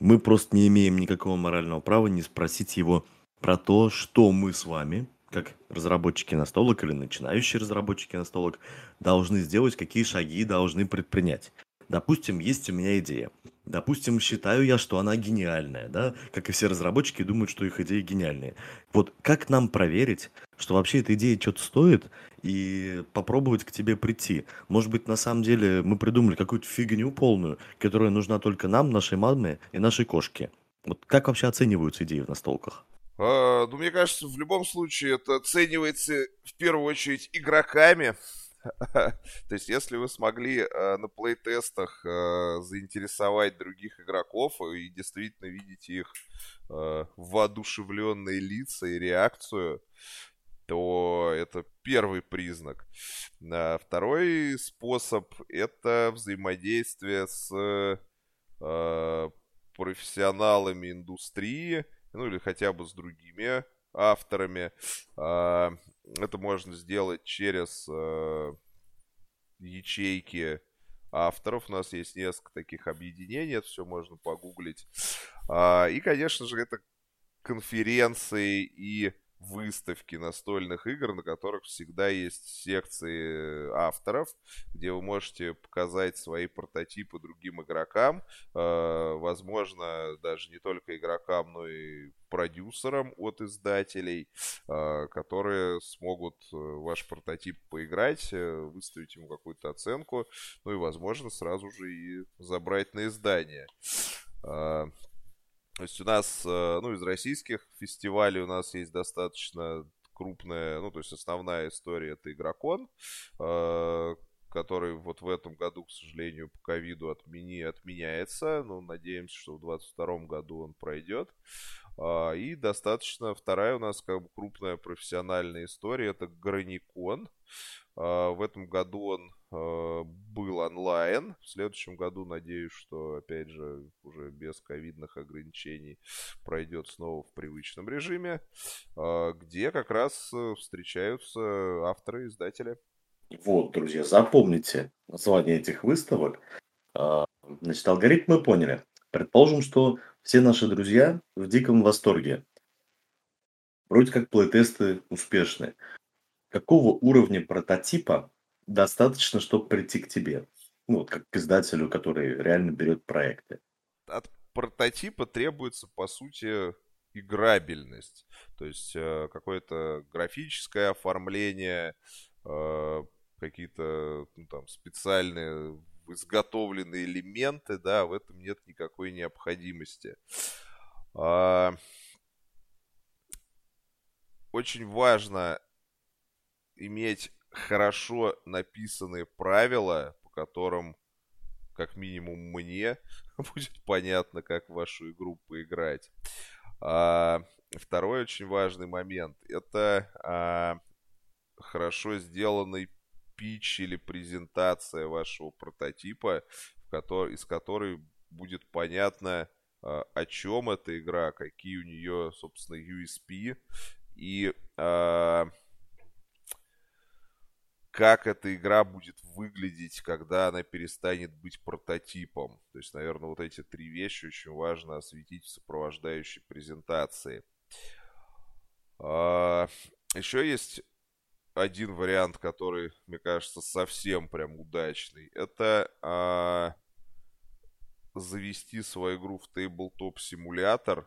мы просто не имеем никакого морального права не спросить его про то, что мы с вами, как разработчики настолок или начинающие разработчики настолок, должны сделать, какие шаги должны предпринять. Допустим, есть у меня идея. Допустим, считаю я, что она гениальная, да, как и все разработчики думают, что их идеи гениальные. Вот как нам проверить, что вообще эта идея что-то стоит, и попробовать к тебе прийти? Может быть, на самом деле мы придумали какую-то фигню полную, которая нужна только нам, нашей маме и нашей кошке. Вот как вообще оцениваются идеи в настолках? А, ну, мне кажется, в любом случае это оценивается в первую очередь игроками, То есть, если вы смогли э, на плей-тестах э, заинтересовать других игроков и действительно видите их э, воодушевленные лица и реакцию, то это первый признак. А второй способ — это взаимодействие с профессионалами индустрии, ну или хотя бы с другими авторами. Это можно сделать через э, ячейки авторов. У нас есть несколько таких объединений, это все можно погуглить. А, и, конечно же, это конференции и выставки настольных игр, на которых всегда есть секции авторов, где вы можете показать свои прототипы другим игрокам, э, возможно, даже не только игрокам, но и продюсерам от издателей, э, которые смогут э, ваш прототип поиграть, выставить ему какую-то оценку, ну и, возможно, сразу же и забрать на издание. То есть у нас, э, ну, из российских фестивалей у нас есть достаточно крупная, ну, то есть основная история это Игрокон, э, который вот в этом году, к сожалению, по ковиду отмени, отменяется. Ну, надеемся, что в 2022 году он пройдет. А, и достаточно вторая у нас как бы крупная профессиональная история, это Граникон. А, в этом году он а, был онлайн. В следующем году, надеюсь, что, опять же, уже без ковидных ограничений пройдет снова в привычном режиме, где как раз э, встречаются авторы и издатели. Вот, друзья, запомните название этих выставок. Значит, алгоритм мы поняли. Предположим, что все наши друзья в диком восторге. Вроде как плейтесты успешны. Какого уровня прототипа достаточно, чтобы прийти к тебе? Ну, вот как к издателю, который реально берет проекты. От прототипа требуется, по сути, играбельность. То есть э, какое-то графическое оформление, э, какие-то ну, там специальные изготовленные элементы, да, в этом нет никакой необходимости. А... Очень важно иметь хорошо написанные правила, по которым, как минимум мне, будет понятно, как в вашу игру поиграть. А, второй очень важный момент – это а, хорошо сделанный пич или презентация вашего прототипа, в который, из которой будет понятно, а, о чем эта игра, какие у нее, собственно, USP и э, как эта игра будет выглядеть, когда она перестанет быть прототипом. То есть, наверное, вот эти три вещи очень важно осветить в сопровождающей презентации. Э, еще есть один вариант, который, мне кажется, совсем прям удачный. Это а, завести свою игру в Tabletop симулятор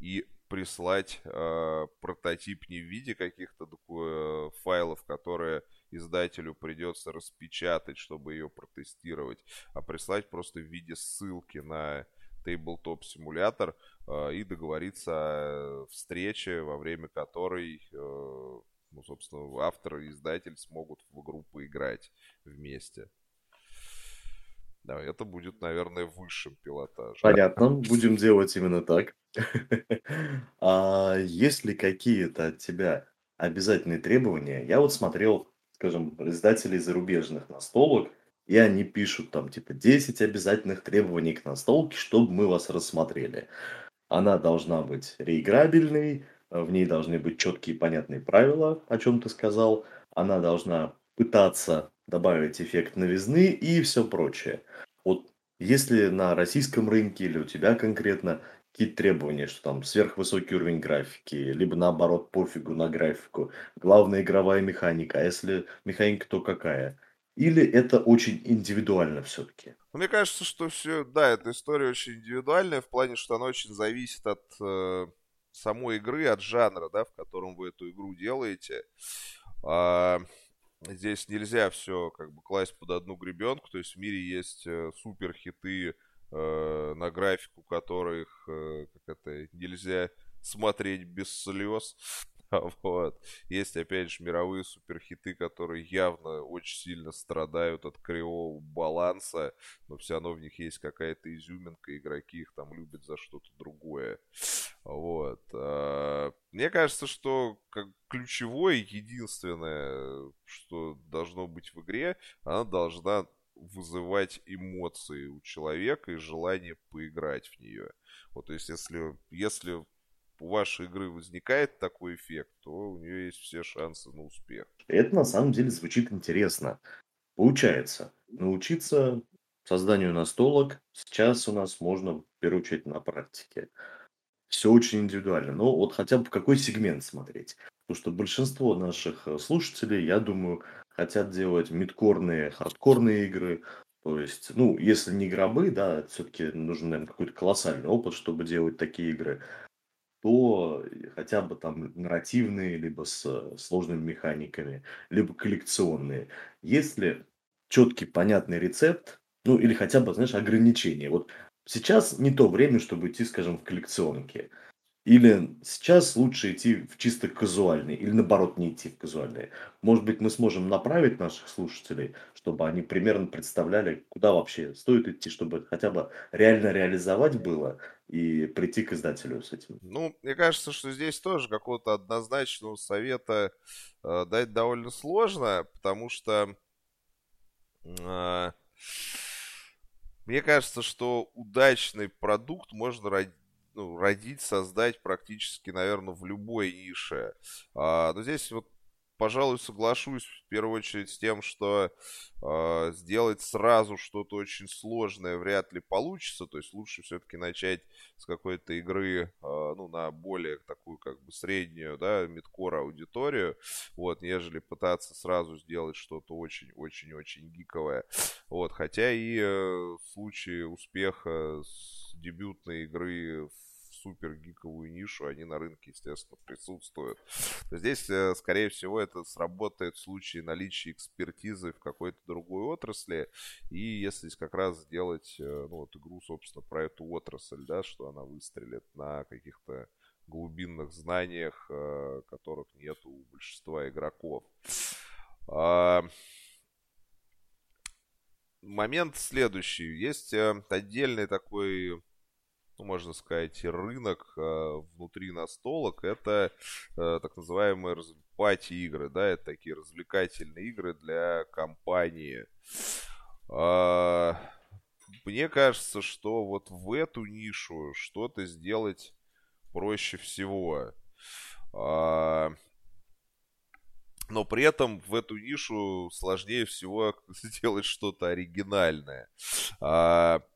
и прислать э, прототип не в виде каких-то э, файлов, которые издателю придется распечатать, чтобы ее протестировать, а прислать просто в виде ссылки на Tabletop симулятор э, и договориться о встрече, во время которой э, ну, собственно, автор и издатель смогут в игру поиграть вместе. Да, это будет, наверное, высшим пилотажем. Понятно, будем делать именно так. А есть ли какие-то от тебя обязательные требования? Я вот смотрел, скажем, издателей зарубежных настолок, и они пишут там типа 10 обязательных требований к настолке, чтобы мы вас рассмотрели. Она должна быть реиграбельной, в ней должны быть четкие и понятные правила, о чем ты сказал. Она должна пытаться добавить эффект новизны и все прочее. Вот если на российском рынке или у тебя конкретно какие-то требования, что там сверхвысокий уровень графики, либо наоборот пофигу на графику, главная игровая механика, а если механика, то какая? Или это очень индивидуально все-таки? Мне кажется, что все, да, эта история очень индивидуальная в плане, что она очень зависит от э, самой игры, от жанра, да, в котором вы эту игру делаете. А, здесь нельзя все как бы класть под одну гребенку. То есть в мире есть э, супер хиты э, на графику которых э, как это нельзя смотреть без слез. Вот. Есть, опять же, мировые суперхиты, которые явно очень сильно страдают от кривого баланса, но все равно в них есть какая-то изюминка, игроки их там любят за что-то другое. Вот. А, мне кажется, что как ключевое, единственное, что должно быть в игре, она должна вызывать эмоции у человека и желание поиграть в нее. Вот, то есть, если, если у вашей игры возникает такой эффект, то у нее есть все шансы на успех. Это на самом деле звучит интересно. Получается, научиться созданию настолок сейчас у нас можно, в первую очередь, на практике. Все очень индивидуально. Но вот хотя бы в какой сегмент смотреть. Потому что большинство наших э, слушателей, я думаю, хотят делать мидкорные, хардкорные игры. То есть, ну, если не гробы, да, все-таки нужен, наверное, какой-то колоссальный опыт, чтобы делать такие игры то хотя бы там нарративные, либо с сложными механиками, либо коллекционные. Если четкий, понятный рецепт, ну или хотя бы, знаешь, ограничения. Вот сейчас не то время, чтобы идти, скажем, в коллекционки. Или сейчас лучше идти в чисто казуальный, или наоборот не идти в казуальный. Может быть, мы сможем направить наших слушателей, чтобы они примерно представляли, куда вообще стоит идти, чтобы хотя бы реально реализовать было и прийти к издателю с этим. Ну, мне кажется, что здесь тоже какого-то однозначного совета э, дать довольно сложно, потому что э, мне кажется, что удачный продукт можно родить ну, родить, создать практически, наверное, в любой нише. А, но здесь вот пожалуй, соглашусь в первую очередь с тем, что э, сделать сразу что-то очень сложное вряд ли получится. То есть лучше все-таки начать с какой-то игры, э, ну, на более такую как бы среднюю, да, мидкор аудиторию, вот, нежели пытаться сразу сделать что-то очень-очень-очень гиковое. Вот, хотя и э, в случае успеха с дебютной игры в супер гиковую нишу, они на рынке, естественно, присутствуют. Здесь, э, скорее всего, это сработает в случае наличия экспертизы в какой-то другой отрасли, и если как раз сделать, э, ну, вот игру, собственно, про эту отрасль, да, что она выстрелит на каких-то глубинных знаниях, э, которых нет у большинства игроков. А, момент следующий. Есть отдельный такой ну, можно сказать, рынок э, внутри настолок, это э, так называемые пати-игры, да, это такие развлекательные игры для компании. Э, мне кажется, что вот в эту нишу что-то сделать проще всего. Э, но при этом в эту нишу сложнее всего сделать что-то оригинальное.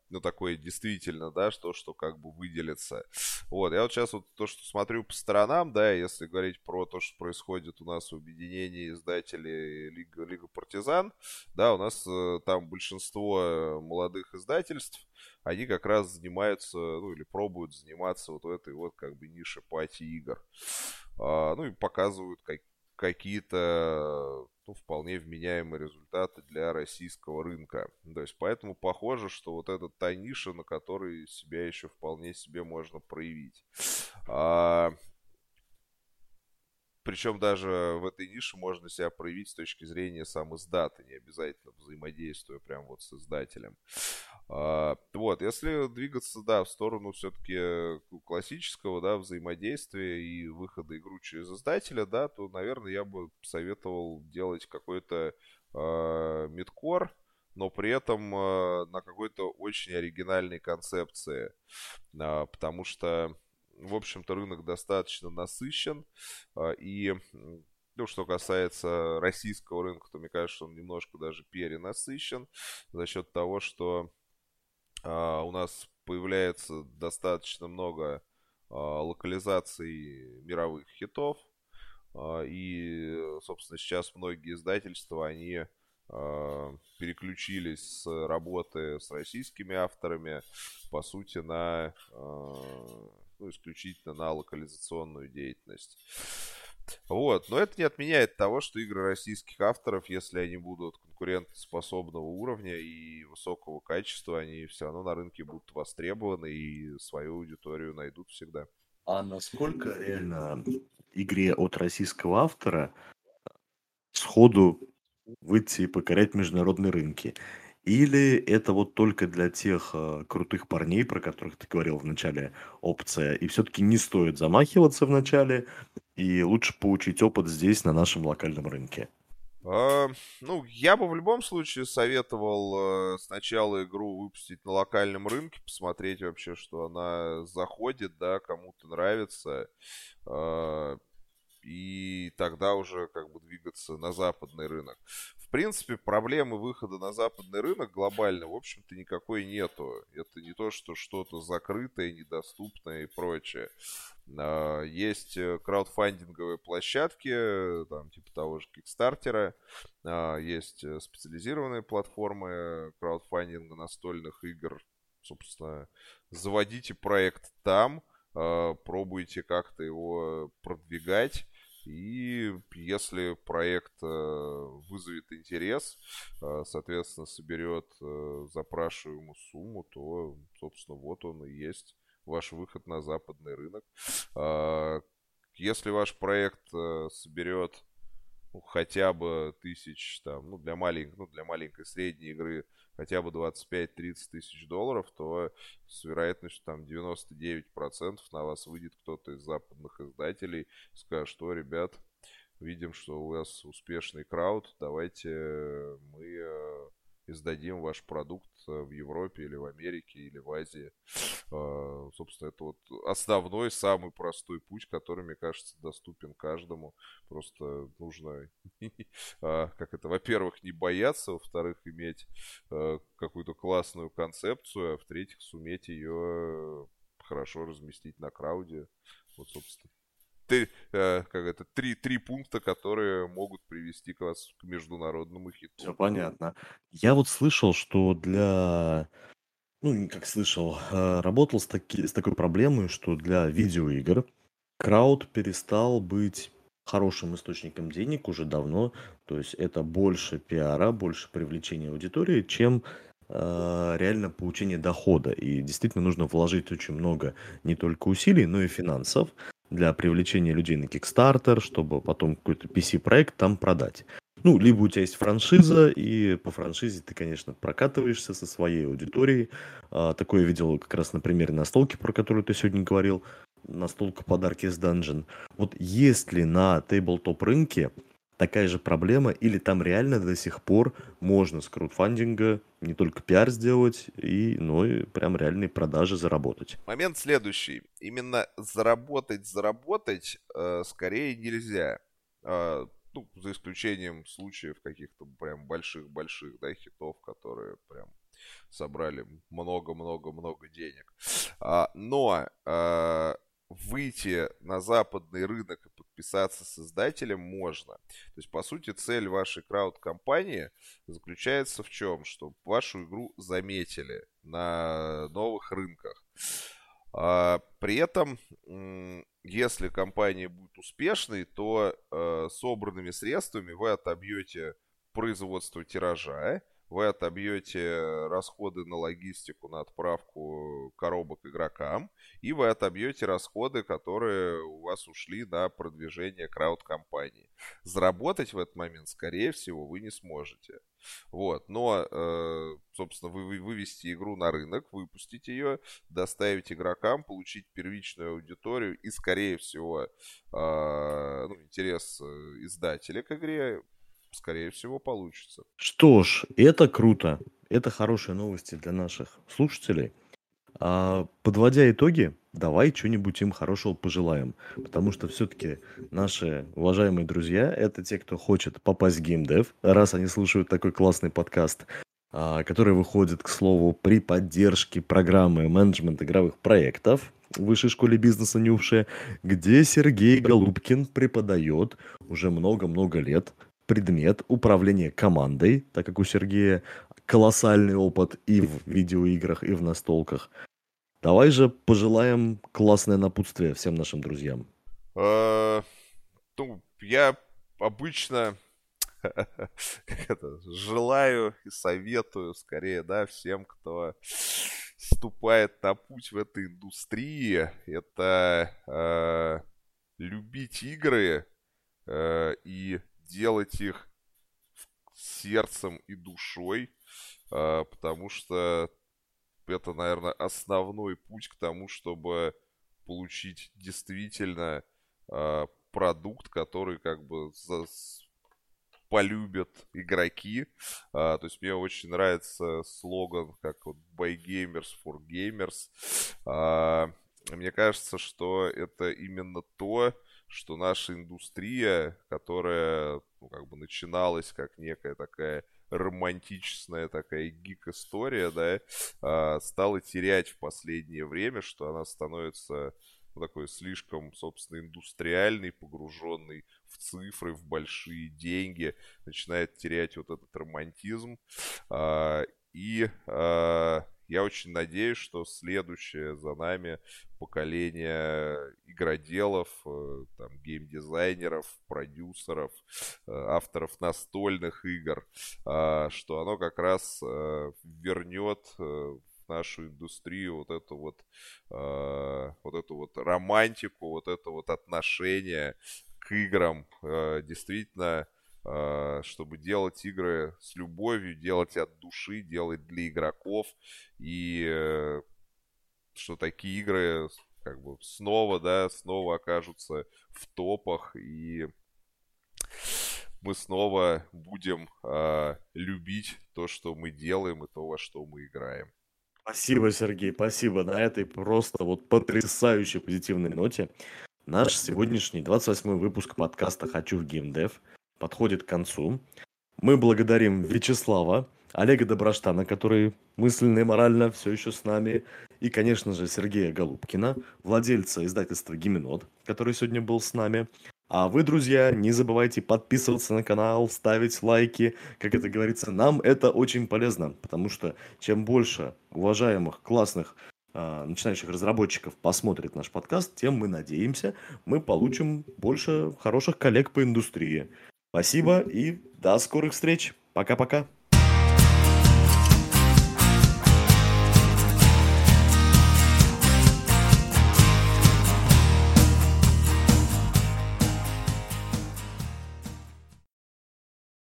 Ну, такое действительно, да, что, что как бы выделится. Вот, я вот сейчас вот то, что смотрю по сторонам, да, если говорить про то, что происходит у нас в объединении издателей Лига, Лига Партизан, да, у нас э, там большинство э, молодых издательств, они как раз занимаются, ну, или пробуют заниматься вот этой вот как бы нише пати игр. А, ну, и показывают как, какие-то ну, вполне вменяемые результаты для российского рынка. То есть поэтому похоже, что вот это та ниша, на которой себя еще вполне себе можно проявить. А, причем даже в этой нише можно себя проявить с точки зрения сам издата, не обязательно взаимодействуя прям вот с издателем. А, вот, если двигаться, да, в сторону все-таки классического, да, взаимодействия и выхода игру через издателя, да, то, наверное, я бы советовал делать какой-то э, но при этом э, на какой-то очень оригинальной концепции, э, потому что, в общем-то, рынок достаточно насыщен, э, и ну, что касается российского рынка, то мне кажется, он немножко даже перенасыщен за счет того, что а, у нас появляется достаточно много а, локализаций мировых хитов. А, и, собственно, сейчас многие издательства, они переключились с работы с российскими авторами, по сути, на ну, исключительно на локализационную деятельность. Вот, но это не отменяет того, что игры российских авторов, если они будут конкурентоспособного уровня и высокого качества, они все равно на рынке будут востребованы и свою аудиторию найдут всегда. А насколько реально игре от российского автора сходу выйти и покорять международные рынки? Или это вот только для тех э, крутых парней, про которых ты говорил в начале, опция, и все-таки не стоит замахиваться в начале, и лучше получить опыт здесь, на нашем локальном рынке? А, ну, я бы в любом случае советовал э, сначала игру выпустить на локальном рынке, посмотреть вообще, что она заходит, да, кому-то нравится. Э, и тогда уже как бы двигаться на западный рынок. в принципе, проблемы выхода на западный рынок глобально, в общем-то, никакой нету. Это не то, что что-то закрытое, недоступное и прочее. А, есть э, краудфандинговые площадки, там, типа того же Кикстартера, а, есть э, специализированные платформы краудфандинга настольных игр. Собственно, заводите проект там, а, пробуйте как-то его продвигать. И если проект э, вызовет интерес, э, соответственно, соберет э, запрашиваемую сумму, то, собственно, вот он и есть ваш выход на западный рынок. А, если ваш проект соберет ну, хотя бы тысяч, там, ну, для маленькой, ну, для маленькой средней игры хотя бы 25-30 тысяч долларов, то с вероятностью там 99% на вас выйдет кто-то из западных издателей, скажет, что, ребят, видим, что у вас успешный крауд, давайте мы э, издадим ваш продукт э, в Европе или в Америке или в Азии. А, собственно, это вот основной, самый простой путь, который, мне кажется, доступен каждому. Просто нужно, а, как это, во-первых, не бояться, во-вторых, иметь э, какую-то классную концепцию, а в-третьих, суметь ее хорошо разместить на крауде. Вот, собственно, три, э, как это, три, три пункта, которые могут привести к вас к международному хиту. Все понятно. Я вот слышал, что для... Ну, как слышал, э, работал с, таки, с такой проблемой, что для видеоигр крауд перестал быть хорошим источником денег уже давно. То есть это больше пиара, больше привлечения аудитории, чем э, реально получение дохода. И действительно нужно вложить очень много не только усилий, но и финансов для привлечения людей на Kickstarter, чтобы потом какой-то PC-проект там продать. Ну, либо у тебя есть франшиза, и по франшизе ты, конечно, прокатываешься со своей аудиторией. А, такое видел как раз на примере настолки, про которую ты сегодня говорил. Настолка подарки с Dungeon. Вот есть ли на тейблтоп рынке такая же проблема, или там реально до сих пор можно с краудфандинга не только пиар сделать, и, но и прям реальные продажи заработать. Момент следующий. Именно заработать, заработать э, скорее нельзя. Э, ну, за исключением случаев каких-то прям больших-больших, да, хитов, которые прям собрали много-много-много денег. А, но а, выйти на западный рынок и подписаться с издателем можно. То есть, по сути, цель вашей крауд-компании заключается в чем? Чтобы вашу игру заметили на новых рынках. А, при этом, если компания будет успешной, то э, собранными средствами вы отобьете производство тиража, вы отобьете расходы на логистику, на отправку коробок игрокам, и вы отобьете расходы, которые у вас ушли на продвижение крауд-компании. Заработать в этот момент, скорее всего, вы не сможете. Вот, но, э, собственно, вы, вывести игру на рынок, выпустить ее, доставить игрокам, получить первичную аудиторию и, скорее всего, э, ну, интерес э, издателя к игре, скорее всего, получится. Что ж, это круто. Это хорошие новости для наших слушателей. А, подводя итоги, давай что-нибудь им хорошего пожелаем. Потому что все-таки наши уважаемые друзья — это те, кто хочет попасть в геймдев, раз они слушают такой классный подкаст, а, который выходит, к слову, при поддержке программы менеджмент игровых проектов в Высшей школе бизнеса Нювше, где Сергей Голубкин преподает уже много-много лет предмет управления командой, так как у Сергея колоссальный опыт и в видеоиграх, и в настолках. Давай же пожелаем классное напутствие всем нашим друзьям. Э, ну, я обычно желаю и советую скорее, да, всем, кто вступает на путь в этой индустрии, это э, любить игры э, и делать их сердцем и душой, а, потому что это, наверное, основной путь к тому, чтобы получить действительно а, продукт, который как бы полюбят игроки. А, то есть мне очень нравится слоган, как вот by gamers for gamers. мне кажется, что это именно то, что наша индустрия, которая ну, как бы начиналась как некая такая романтичная такая гик-история, да, а, стала терять в последнее время, что она становится ну, такой слишком, собственно, индустриальный, погруженный в цифры, в большие деньги, начинает терять вот этот романтизм. А, и а, я очень надеюсь, что следующее за нами поколение игроделов, э, там, геймдизайнеров, продюсеров, э, авторов настольных игр, а, что оно как раз э, вернет нашу индустрию вот эту вот, вот эту вот романтику, вот это вот отношение к играм. Действительно, Э, чтобы делать игры с любовью, делать от души, делать для игроков. И э, что такие игры как бы снова, да, снова окажутся в топах, и мы снова будем э, любить то, что мы делаем, и то, во что мы играем. Спасибо, Сергей, спасибо. На этой просто вот потрясающей позитивной ноте наш сегодняшний 28 выпуск подкаста «Хочу в геймдев» подходит к концу. Мы благодарим Вячеслава, Олега Доброштана, который мысленно и морально все еще с нами, и, конечно же, Сергея Голубкина, владельца издательства «Гименот», который сегодня был с нами. А вы, друзья, не забывайте подписываться на канал, ставить лайки. Как это говорится, нам это очень полезно, потому что чем больше уважаемых, классных э, начинающих разработчиков посмотрит наш подкаст, тем мы надеемся, мы получим больше хороших коллег по индустрии. Спасибо и до скорых встреч. Пока-пока.